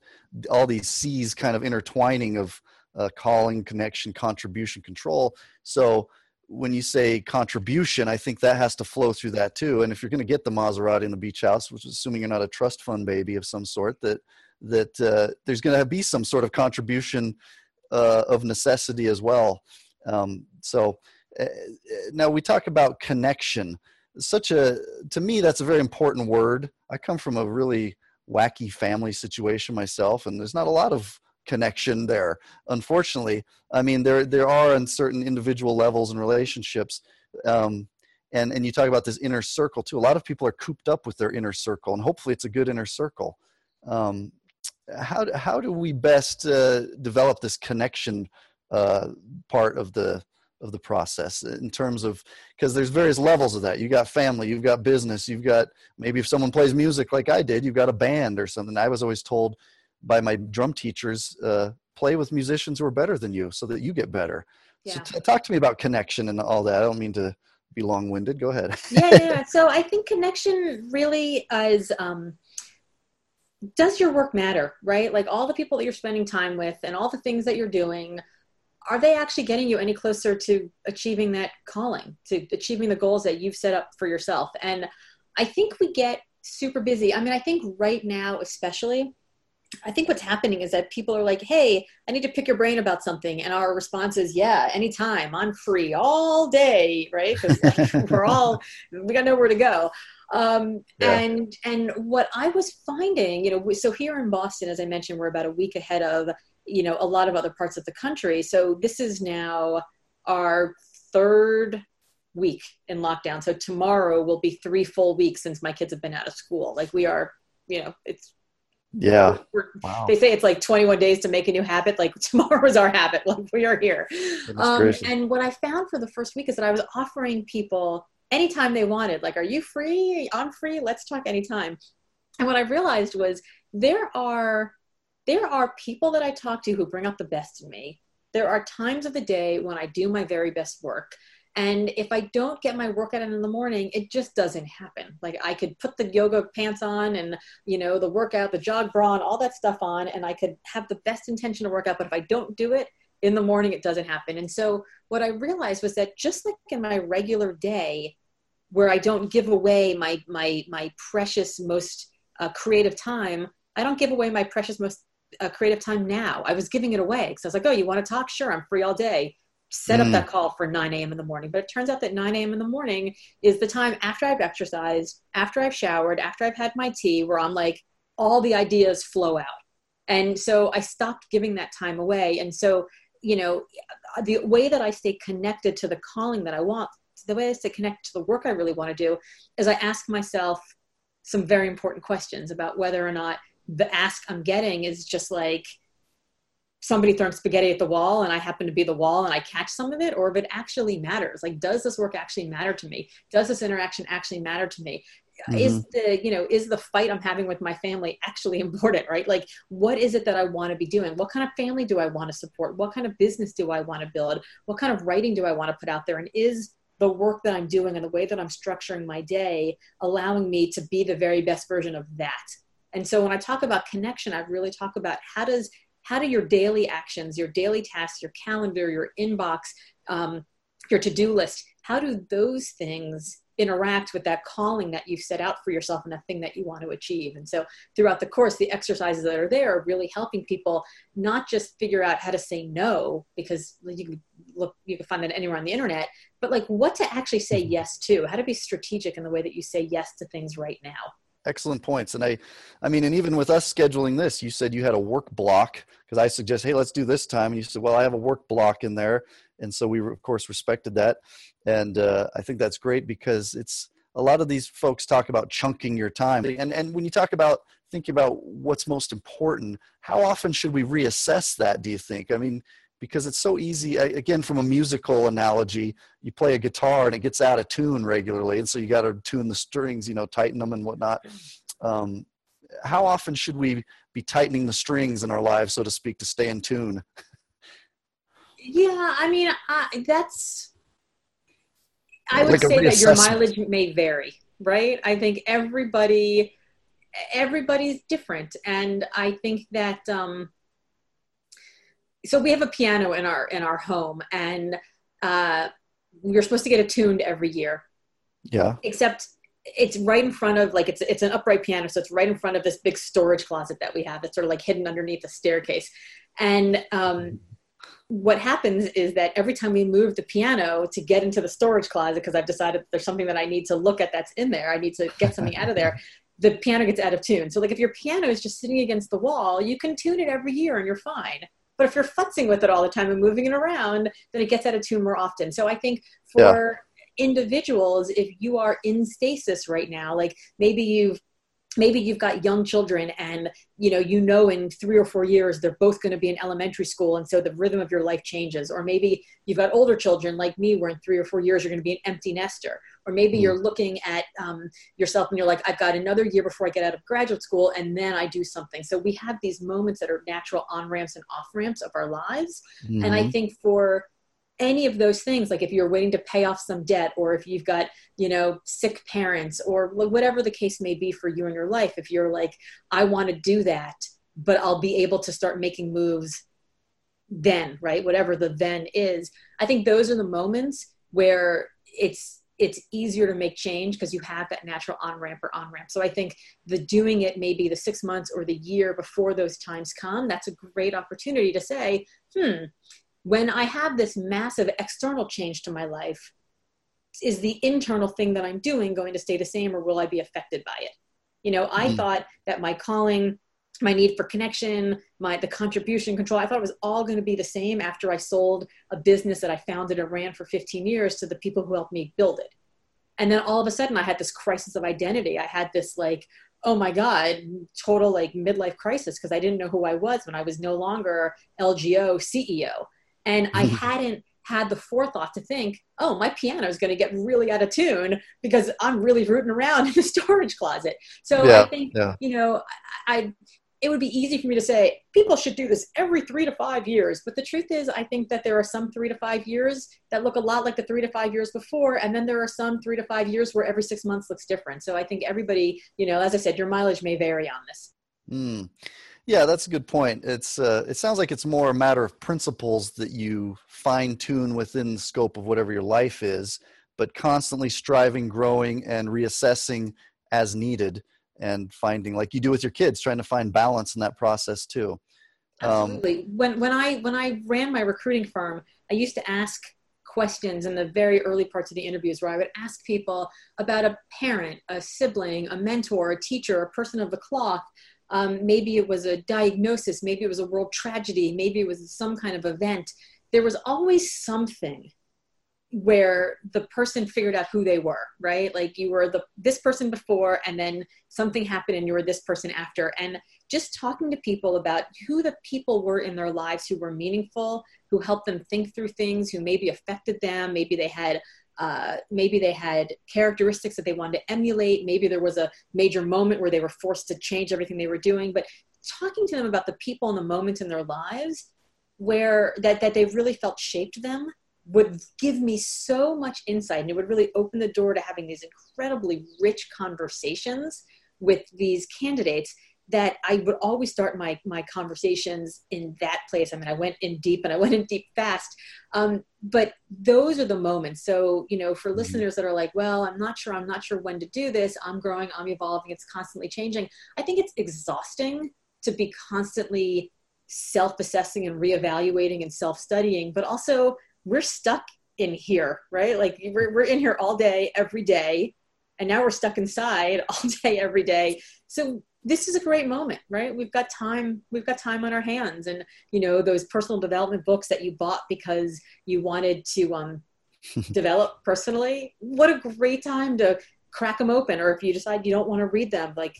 all these C's kind of intertwining of uh, calling, connection, contribution, control. So, when you say contribution, I think that has to flow through that too. And if you're going to get the Maserati in the beach house, which is assuming you're not a trust fund baby of some sort, that that uh, there's going to be some sort of contribution uh, of necessity as well. Um, so uh, now we talk about connection. Such a to me that's a very important word. I come from a really wacky family situation myself, and there's not a lot of connection there. Unfortunately, I mean there there are on certain individual levels and relationships. Um, and and you talk about this inner circle too. A lot of people are cooped up with their inner circle, and hopefully it's a good inner circle. Um, how how do we best uh, develop this connection uh, part of the of the process in terms of because there's various levels of that you got family you've got business you've got maybe if someone plays music like i did you've got a band or something i was always told by my drum teachers uh, play with musicians who are better than you so that you get better. Yeah. so t- talk to me about connection and all that. I don't mean to be long-winded. Go ahead. [laughs]
Yeah yeah. So i think connection really is um does your work matter right? Like all the people that you're spending time with and all the things that you're doing are they actually getting you any closer to achieving that calling to achieving the goals that you've set up for yourself? And i think we get super busy. I mean i think right now especially I think what's happening is that people are like, hey, I need to pick your brain about something. And our response is, yeah, anytime. I'm free all day, right? Because [laughs] we're all, we got nowhere to go. Um, yeah. And and what I was finding, you know, so here in Boston, as I mentioned, we're about a week ahead of, you know, a lot of other parts of the country. So this is now our third week in lockdown. So tomorrow will be three full weeks since my kids have been out of school. Like we are, you know, it's
yeah.
Wow. they say it's like 21 days to make a new habit like [laughs] tomorrow is our habit like we are here. Um, and what i found for the first week is that i was offering people anytime they wanted like are you free? I'm free. Let's talk anytime. And what i realized was there are there are people that i talk to who bring out the best in me. There are times of the day when i do my very best work and if I don't get my workout in in the morning, it just doesn't happen. Like I could put the yoga pants on and, you know, the workout, the jog bra, and all that stuff on, and I could have the best intention to work out. But if I don't do it in the morning, it doesn't happen. And so what I realized was that just like in my regular day, where I don't give away my my my precious most uh, creative time, I don't give away my precious most uh, creative time now. I was giving it away because I was like, oh, you want to talk? Sure, I'm free all day set up mm. that call for 9 a.m. in the morning. But it turns out that 9 a.m. in the morning is the time after I've exercised, after I've showered, after I've had my tea, where I'm like, all the ideas flow out. And so I stopped giving that time away. And so, you know, the way that I stay connected to the calling that I want, the way I stay connected to the work I really want to do, is I ask myself some very important questions about whether or not the ask I'm getting is just like, somebody throwing spaghetti at the wall and I happen to be the wall and I catch some of it, or if it actually matters. Like, does this work actually matter to me? Does this interaction actually matter to me? Mm-hmm. Is the, you know, is the fight I'm having with my family actually [laughs] important, right? Like, what is it that I want to be doing? What kind of family do I want to support? What kind of business do I want to build? What kind of writing do I want to put out there? And is the work that I'm doing and the way that I'm structuring my day allowing me to be the very best version of that? And so when I talk about connection, I really talk about how does how do your daily actions, your daily tasks, your calendar, your inbox, um, your to do list, how do those things interact with that calling that you've set out for yourself and that thing that you want to achieve. And so throughout the course, the exercises that are there are really helping people not just figure out how to say no, because you can look, you can find that anywhere on the internet, but like what to actually say mm-hmm. yes to, how to be strategic in the way that you say yes to things right now
excellent points. And i i mean and even with us scheduling this you said you had a work block because i suggest hey let's do this time. And you said well i have a work block in there. And so we of course respected that. And uh, i think that's great because it's a lot of these folks talk about chunking your time. And and when you talk about thinking about what's most important how often should we reassess that do you think? I mean because it's so easy again from a musical analogy you play a guitar and it gets out of tune regularly and so you got to tune the strings you know tighten them and whatnot. Um, how often should we be tightening the strings in our lives so to speak to stay in tune?
Yeah i mean that's i would like say that your mileage may vary right? I think everybody everybody's different and i think that um so we have a piano in our in our home and uh, we're supposed to get it tuned every year
yeah
except it's right in front of like it's it's an upright piano so it's right in front of this big storage closet that we have that's sort of like hidden underneath the staircase and um what happens is that every time we move the piano to get into the storage closet, because I've decided there's something that I need to look at that's in there, I need to get something out of there, [laughs] the piano gets out of tune. So, like, if your piano is just sitting against the wall, you can tune it every year and you're fine. But if you're futzing with it all the time and moving it around, then it gets out of tune more often. So, I think for yeah. individuals, if you are in stasis right now, like maybe you've maybe you've got young children and you know you know in three or four years they're both going to be in elementary school and so the rhythm of your life changes or maybe you've got older children like me where in three or four years you're going to be an empty nester or maybe mm. you're looking at um, yourself and you're like i've got another year before i get out of graduate school and then i do something so we have these moments that are natural on ramps and off ramps of our lives mm-hmm. and i mm-hmm. think for any of those things like if you're waiting to pay off some debt or if you've got you know sick parents or whatever the case may be for you in your life if you're like i want to do that but i'll be able to start making moves then right whatever the then is i think those are the moments where it's it's easier to make change because you have that natural on ramp or on ramp so i think the doing it maybe the six months or the year before those times come that's a great opportunity to say hmm when I have this massive external change to my life, is the internal thing that I'm doing going to stay the same or will I be affected by it? You know, I mm. thought that my calling, my need for connection, my the contribution control, I thought it was all going to be the same after I sold a business that I founded and ran for 15 years to the people who helped me build it. And then all of a sudden I had this crisis of identity. I had this like, oh my God, total like midlife crisis because I didn't know who I was when I was no longer LGO CEO and I mm-hmm. hadn't had the forethought to think, oh, my piano is going to get really out of tune because I'm really rooting around [laughs] in the storage closet. So yeah, I think, yeah. you know, I, I, it would be easy for me to say people should do this every three to five years. But the truth is, I think that there are some three to five years that look a lot like the three to five years before. And then there are some three to five years where every six months looks different. So I think everybody, you know, as I said, your mileage may vary on this.
Mm. Yeah, that's a good point. It's uh, it sounds like it's more a matter of principles that you fine tune within the scope of whatever your life is, but constantly striving, growing, and reassessing as needed, and finding like you do with your kids, trying to find balance in that process too.
Um, Absolutely. Um, when when I when I ran my recruiting firm, I used to ask questions in the very early parts of the interviews where I would ask people about a parent, a sibling, a mentor, a teacher, a person of the cloth um, maybe it was a diagnosis, maybe it was a world tragedy, maybe it was some kind of event. There was always something where the person figured out who they were right like you were the this person before and then something happened and you were this person after and just talking to people about who the people were in their lives who were meaningful who helped them think through things who maybe affected them maybe they had uh, maybe they had characteristics that they wanted to emulate. Maybe there was a major moment where they were forced to change everything they were doing. But talking to them about the people and the moments in their lives where that, that they really felt shaped them would give me so much insight and it would really open the door to having these incredibly rich conversations with these candidates that I would always start my my conversations in that place. I mean, I went in deep and I [laughs] went in deep fast. Um, but those are the moments. So, you know, for mm-hmm. listeners that are like, well, I'm not sure, I'm not sure when to do this. I'm growing, I'm evolving, it's constantly changing. I think it's exhausting to be constantly self-assessing and reevaluating and self-studying, but also we're stuck in here, right? Like we're, we're in here all day, every day. And now we're stuck inside [laughs] all day, every day. So this is a great moment right? We've got time we've got time on our hands. And you know those personal development books that you bought because you wanted to um, [laughs] develop personally what a great time to crack them open. Or if you decide you don't want to read them like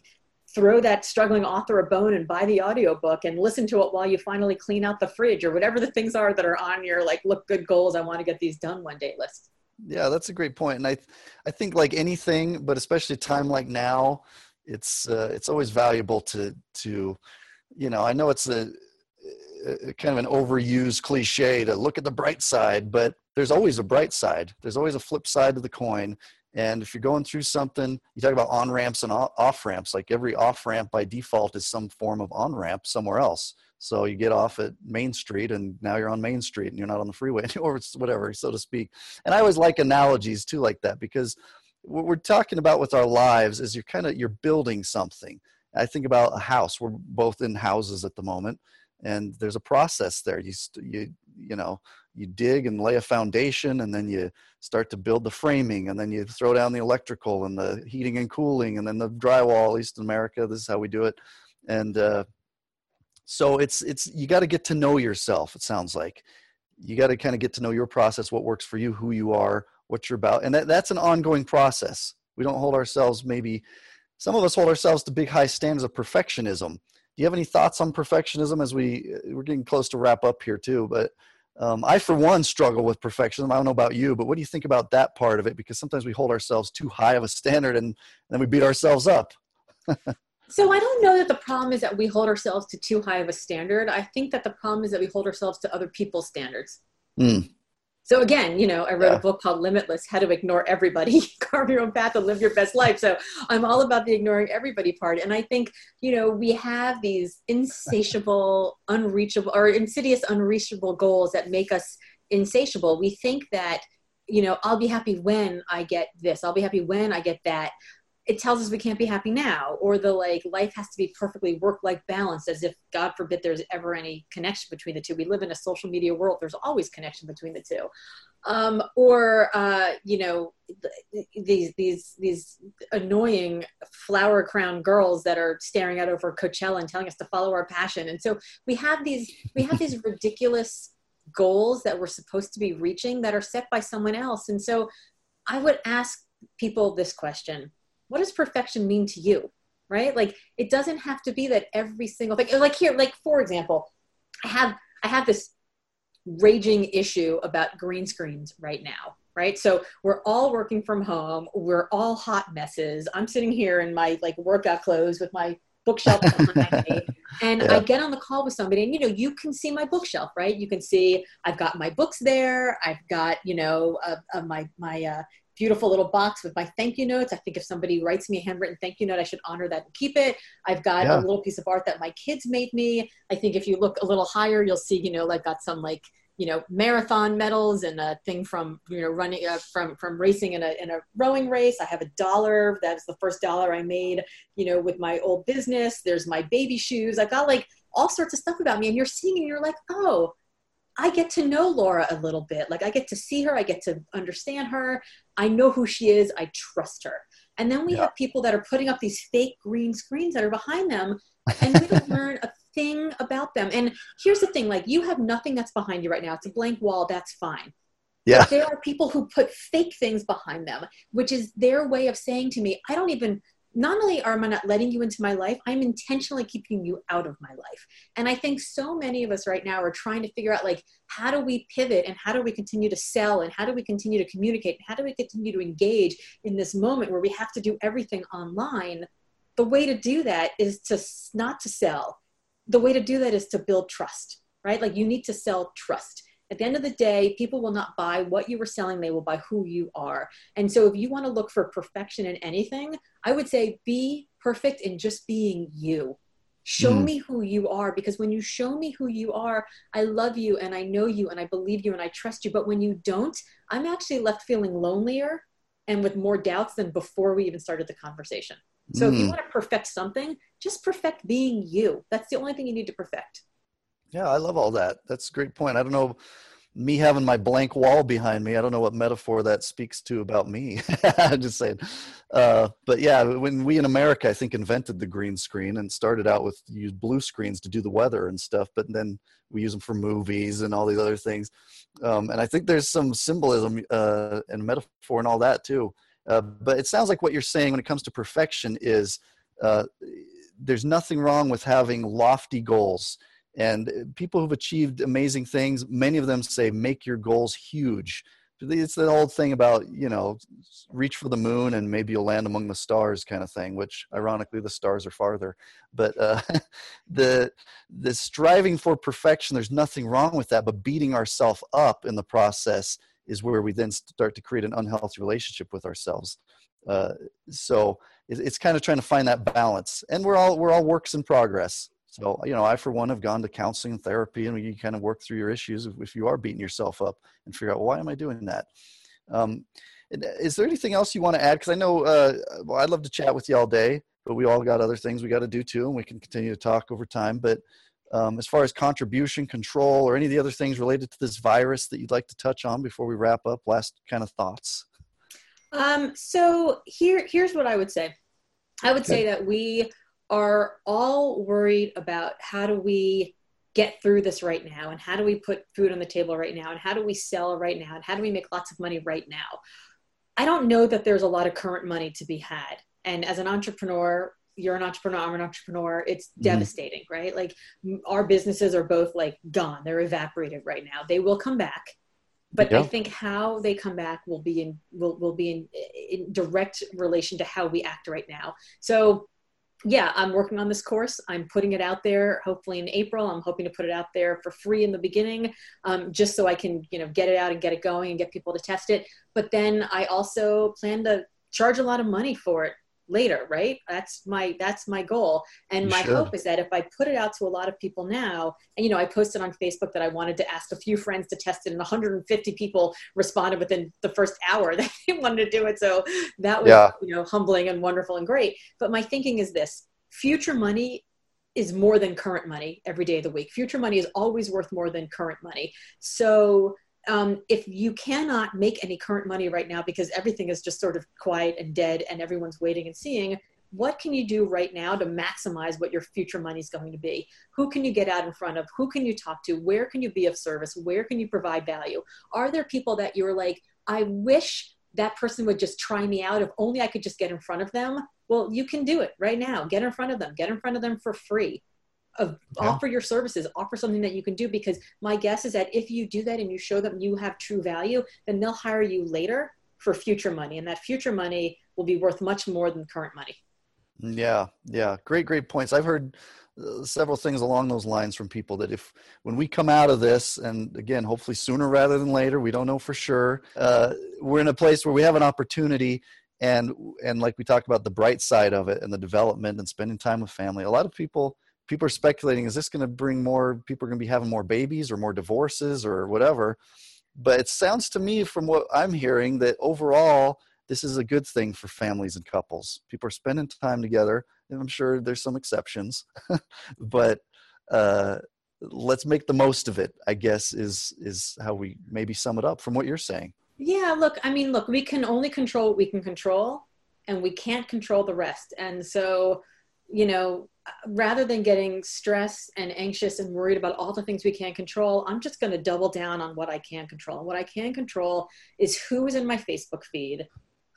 throw that struggling author a bone and buy the audiobook and listen to it while you finally clean out the fridge or whatever the things are that are on your like look good goals i want to get these done one day list.
Yeah that's a great point. And i i think like anything but especially time like now it's uh, it's always valuable to to you know I know it's a, a, kind of an overused cliche to look at the bright side, but there's always a bright side. There's always a flip side to the coin. And if you're going through something, you talk about on ramps and off ramps. Like every off ramp by default is some form of on ramp somewhere else. So you get off at Main Street and now you're on Main Street and you're not on the freeway [laughs] or whatever, so to speak. And I always like analogies too, like that, because what we're talking about with our lives is you're kind of you're building something. I think about a house. We're both in houses at the moment and there's a process there. You you you know you dig and lay a foundation and then you start to build the framing and then you throw down the electrical and the heating and cooling and then the drywall in america this is how we do it. And uh, so it's it's you got to get to know yourself it sounds like. You got to kind of get to know your process what works for you who you are what you're about and that, that's an ongoing process we don't hold ourselves maybe some of us hold ourselves to big high standards of perfectionism do you have any thoughts on perfectionism as we we're getting close to wrap up here too but um, I, for one, struggle with perfectionism. I don't know about you, but what do you think about that part of it? Because sometimes we hold ourselves too high of a standard and, and then we beat ourselves up. [laughs]
so I don't know that the problem is that we hold ourselves to too high of a standard. I think that the problem is that we hold ourselves to other people's standards. Mm. So again, you know, I wrote yeah. a book called Limitless: How to Ignore Everybody, [laughs] Carve Your Own Path, and Live Your Best Life. So I'm all about the ignoring everybody part. And I think, you know, we have these insatiable, [laughs] unreachable, or insidious, unreachable goals that make us insatiable. We think that, you know, I'll be happy when I get this. I'll be happy when I get that it tells us we can't be happy now or the like life has to be perfectly work life balanced as if god forbid there's ever any connection between the two. We live in a social media world. There's always connection between the two. Um, or uh, you know these these these annoying flower crown girls that are staring out over coachella and telling us to follow our passion. And so we have these we have these ridiculous goals that we're supposed to be reaching that are set by someone else. And so i would ask people this question what does perfection mean to you right? Like it doesn't have to be that every single thing like here like for example i have i have this raging issue about green screens right now right? So we're all working from home. We're all hot messes. I'm sitting here in my like workout clothes with my bookshelf behind [laughs] me and yeah. i get on the call with somebody and you know you can see my bookshelf right? You can see i've got my books there. I've got you know uh, uh, my my uh, beautiful little box with my thank you notes. I think if somebody writes me a handwritten thank you note, I should honor that and keep it. I've got yeah. a little piece of art that my kids made me. I think if you look a little higher, you'll see, you know, I've got some like, you know, marathon medals and a thing from, you know, running uh, from, from racing in a, in a rowing race. I have a dollar. That's the first dollar I made, you know, with my old business. There's my baby shoes. I've got like all sorts of stuff about me and you're seeing and you're like, oh, I get to know Laura a little bit. Like I get to see her, I get to understand her. I know who she is, I trust her. And then we yeah. have people that are putting up these fake green screens that are behind them, [laughs] and we don't learn a thing about them. And here's the thing like, you have nothing that's behind you right now, it's a blank wall, that's fine.
Yeah.
But there are people who put fake things behind them, which is their way of saying to me, I don't even not only am I not letting you into my life, I'm intentionally keeping you out of my life. And I think so many of us right now are trying to figure out like, how do we pivot and how do we continue to sell and how do we continue to communicate and how do we continue to engage in this moment where we have to do everything online? The way to do that is to not to sell. The way to do that is to build trust, right? Like you need to sell trust at the end of the day, people will not buy what you were selling, they will buy who you are. And so if you want to look for perfection in anything, I would say be perfect in just being you. Show mm. me who you are because when you show me who you are, I love you and I know you and I believe you and I trust you. But when you don't, I'm actually left feeling lonelier and with more doubts than before we even started the conversation. So mm. if you hmm. want to perfect something, just perfect being you. That's the only thing you need to perfect.
Yeah, I love all that. That's a great point. I don't know me having my blank wall behind me. I don't know what metaphor that speaks to about me. [laughs] I'm just saying. Uh, but yeah, when we in America, I think, invented the green screen and started out with use blue screens to do the weather and stuff, but then we use them for movies and all these other things. Um, and I think there's some symbolism uh, and metaphor and all that too. Uh, but it sounds like what you're saying when it comes to perfection is uh, there's nothing wrong with having lofty goals and uh, people who've achieved amazing things, many of them say, make your goals huge. It's the old thing about, you know, reach for the moon and maybe you'll land among the stars kind of thing, which ironically the stars are farther. But uh, [laughs] the, the striving for perfection, there's nothing wrong with that, but beating ourselves up in the process is where we then start to create an unhealthy relationship with ourselves. Uh, so it's kind of trying to find that balance and we're all we're all works in progress so, you know, I, for one, have gone to counseling and therapy, and you kind of work through your issues if you are beating yourself up and figure out, well, why am I doing that? Um, is there anything else you want to add? Because I know, uh, well, I'd love to chat with you all day, but we all got other things we got to do too, and we can continue to talk over time. But um, as far as contribution control or any of the other things related to this virus that you'd like to touch on before we wrap up? Last kind of thoughts.
Um, so here, here's what I would say. I would say that we are all worried about how do we get through this right now and how do we put food on the table right now and how do we sell right now and how do we make lots of money right now. I don't know that there's a lot of current money to be had. And as an entrepreneur, you're an entrepreneur, I'm an entrepreneur, it's mm-hmm. devastating, right? Like our businesses are both like gone, they're evaporated right now. They will come back. But yeah. I think how they come back will be in will, will be in, in direct relation to how we act right now. So yeah, I'm working on this course. I'm putting it out there. Hopefully in April, I'm hoping to put it out there for free in the beginning, um, just so I can, you know, get it out and get it going and get people to test it. But then I also plan to charge a lot of money for it later right? That's my that's my goal. And you my should. hope is that if i put it out to a lot of people now and you know i posted on facebook that i wanted to ask a few friends to test it and 150 people responded within the first hour [laughs] that they wanted to do it. So that was yeah. you know humbling and wonderful and great. But my thinking is this. Future money is more than current money every day of the week. Future money is always worth more than current money. So um, if you cannot make any current money right now because everything is just sort of quiet and dead and everyone's waiting and seeing, what can you do right now to maximize what your future money is going to be? Who can you get out in front of? Who can you talk to? Where can you be of service? Where can you provide value? Are there people that you're like, I wish that person would just try me out if only I could just get in front of them? Well, you can do it right now. Get in front of them. Get in front of them for free of yeah. offer your services offer something that you can do because my guess is that if you do that and you show them you have true value then they'll hire you later for future money and that future money will be worth much more than current money.
Yeah yeah. Great great points. I've heard uh, several things along those lines from people that if when we come out of this and again hopefully sooner rather than later we don't know for sure uh, we're in a place where we have an opportunity and and like we talked about the bright side of it and the development and spending time with family. A lot of people people are speculating is this going to bring more people are going to be having more babies or more divorces or whatever. But it sounds to me from what i'm hearing that overall this is a good thing for families and couples. People are spending time together and i'm sure there's some exceptions [laughs] but uh, let's make the most of it i guess is is how we maybe sum it up from what you're saying.
Yeah look i mean look we can only control what we can control and we can't control the rest. And so you know rather than getting stressed and anxious and worried about all the things we can't control, I'm just going to double down on what I can control. And what I can control is who is in my Facebook feed,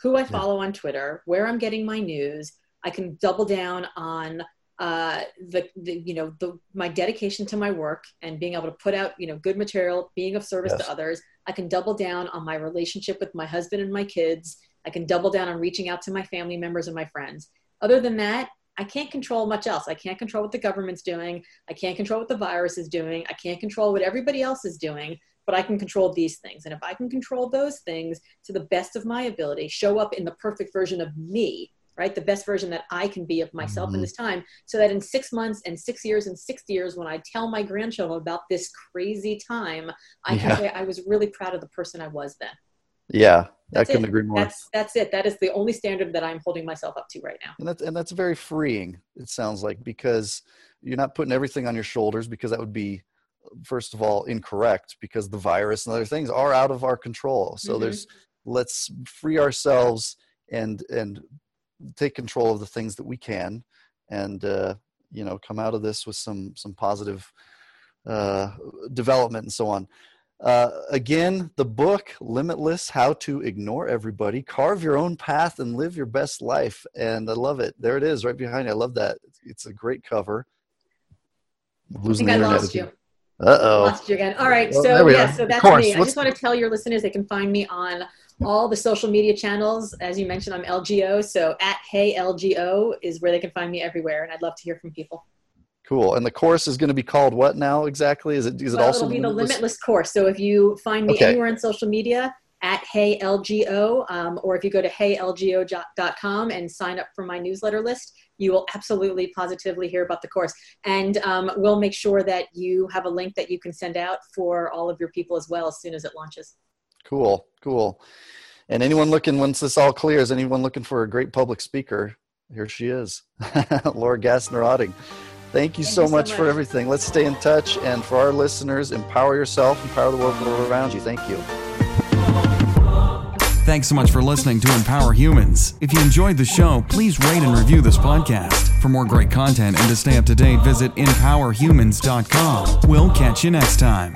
who I follow on Twitter, where I'm getting my news. I can double down on uh, the, the, you know the my dedication to my work and being able to put out you know good material, being of service yes. to others. I can double down on my relationship with my husband and my kids. I can double down on reaching out to my family members and my friends. Other than that, I can't control much else. I can't control what the government's doing. I can't control what the virus is doing. I can't control what everybody else is doing, but I can control these things. And if I can control those things to the best of my ability, show up in the perfect version of me, right? The best version that I can be of myself mm-hmm. in this time, so that in six months and six years and 60 years, when I tell my grandchildren about this crazy time, I yeah. can say I was really proud of the person I was then.
Yeah, that's I couldn't it. agree more.
That's that's it. That is the only standard that I'm holding myself up to right now.
And that's and that's very freeing. It sounds like because you're not putting everything on your shoulders because that would be first of all incorrect because the virus and other things are out of our control. So mm-hmm. there's let's free ourselves and and take control of the things that we can and uh, you know come out of this with some some positive uh, development and so on. Uh, again, the book, Limitless How to Ignore Everybody, Carve Your Own Path and Live Your Best Life. And I love it. There it is, right behind you. I love that. It's a great cover.
I'm losing I think I lost you. Uh oh. Lost you again. All right. Well, so, yeah, so that's me. I just want to tell your listeners they can find me on all the social media channels. As you mentioned, I'm LGO. So, at Hey LGO is where they can find me everywhere. And I'd love to hear from people.
Cool. And the course is going to be called what now exactly? Is it is
well,
it also
it'll be limitless? the Limitless course. So if you find me okay. anywhere on social media at Hey LGO, um, or if you go to heylgo.com and sign up for my newsletter list, you will absolutely positively hear about the course. And um, we'll make sure that you have a link that you can send out for all of your people as well as soon as it launches.
Cool. Cool. And anyone looking, once this all clears, anyone looking for a great public speaker, here she is, [laughs] Laura Gassner Otting. Thank you,
Thank
so,
you so
much for everything. Let's stay in touch. And for our listeners, empower yourself, empower the world around you. Thank you.
Thanks so much for listening to Empower Humans. If you enjoyed the show, please rate and review this podcast. For more great content and to stay up to date, visit empowerhumans.com. We'll catch you next time.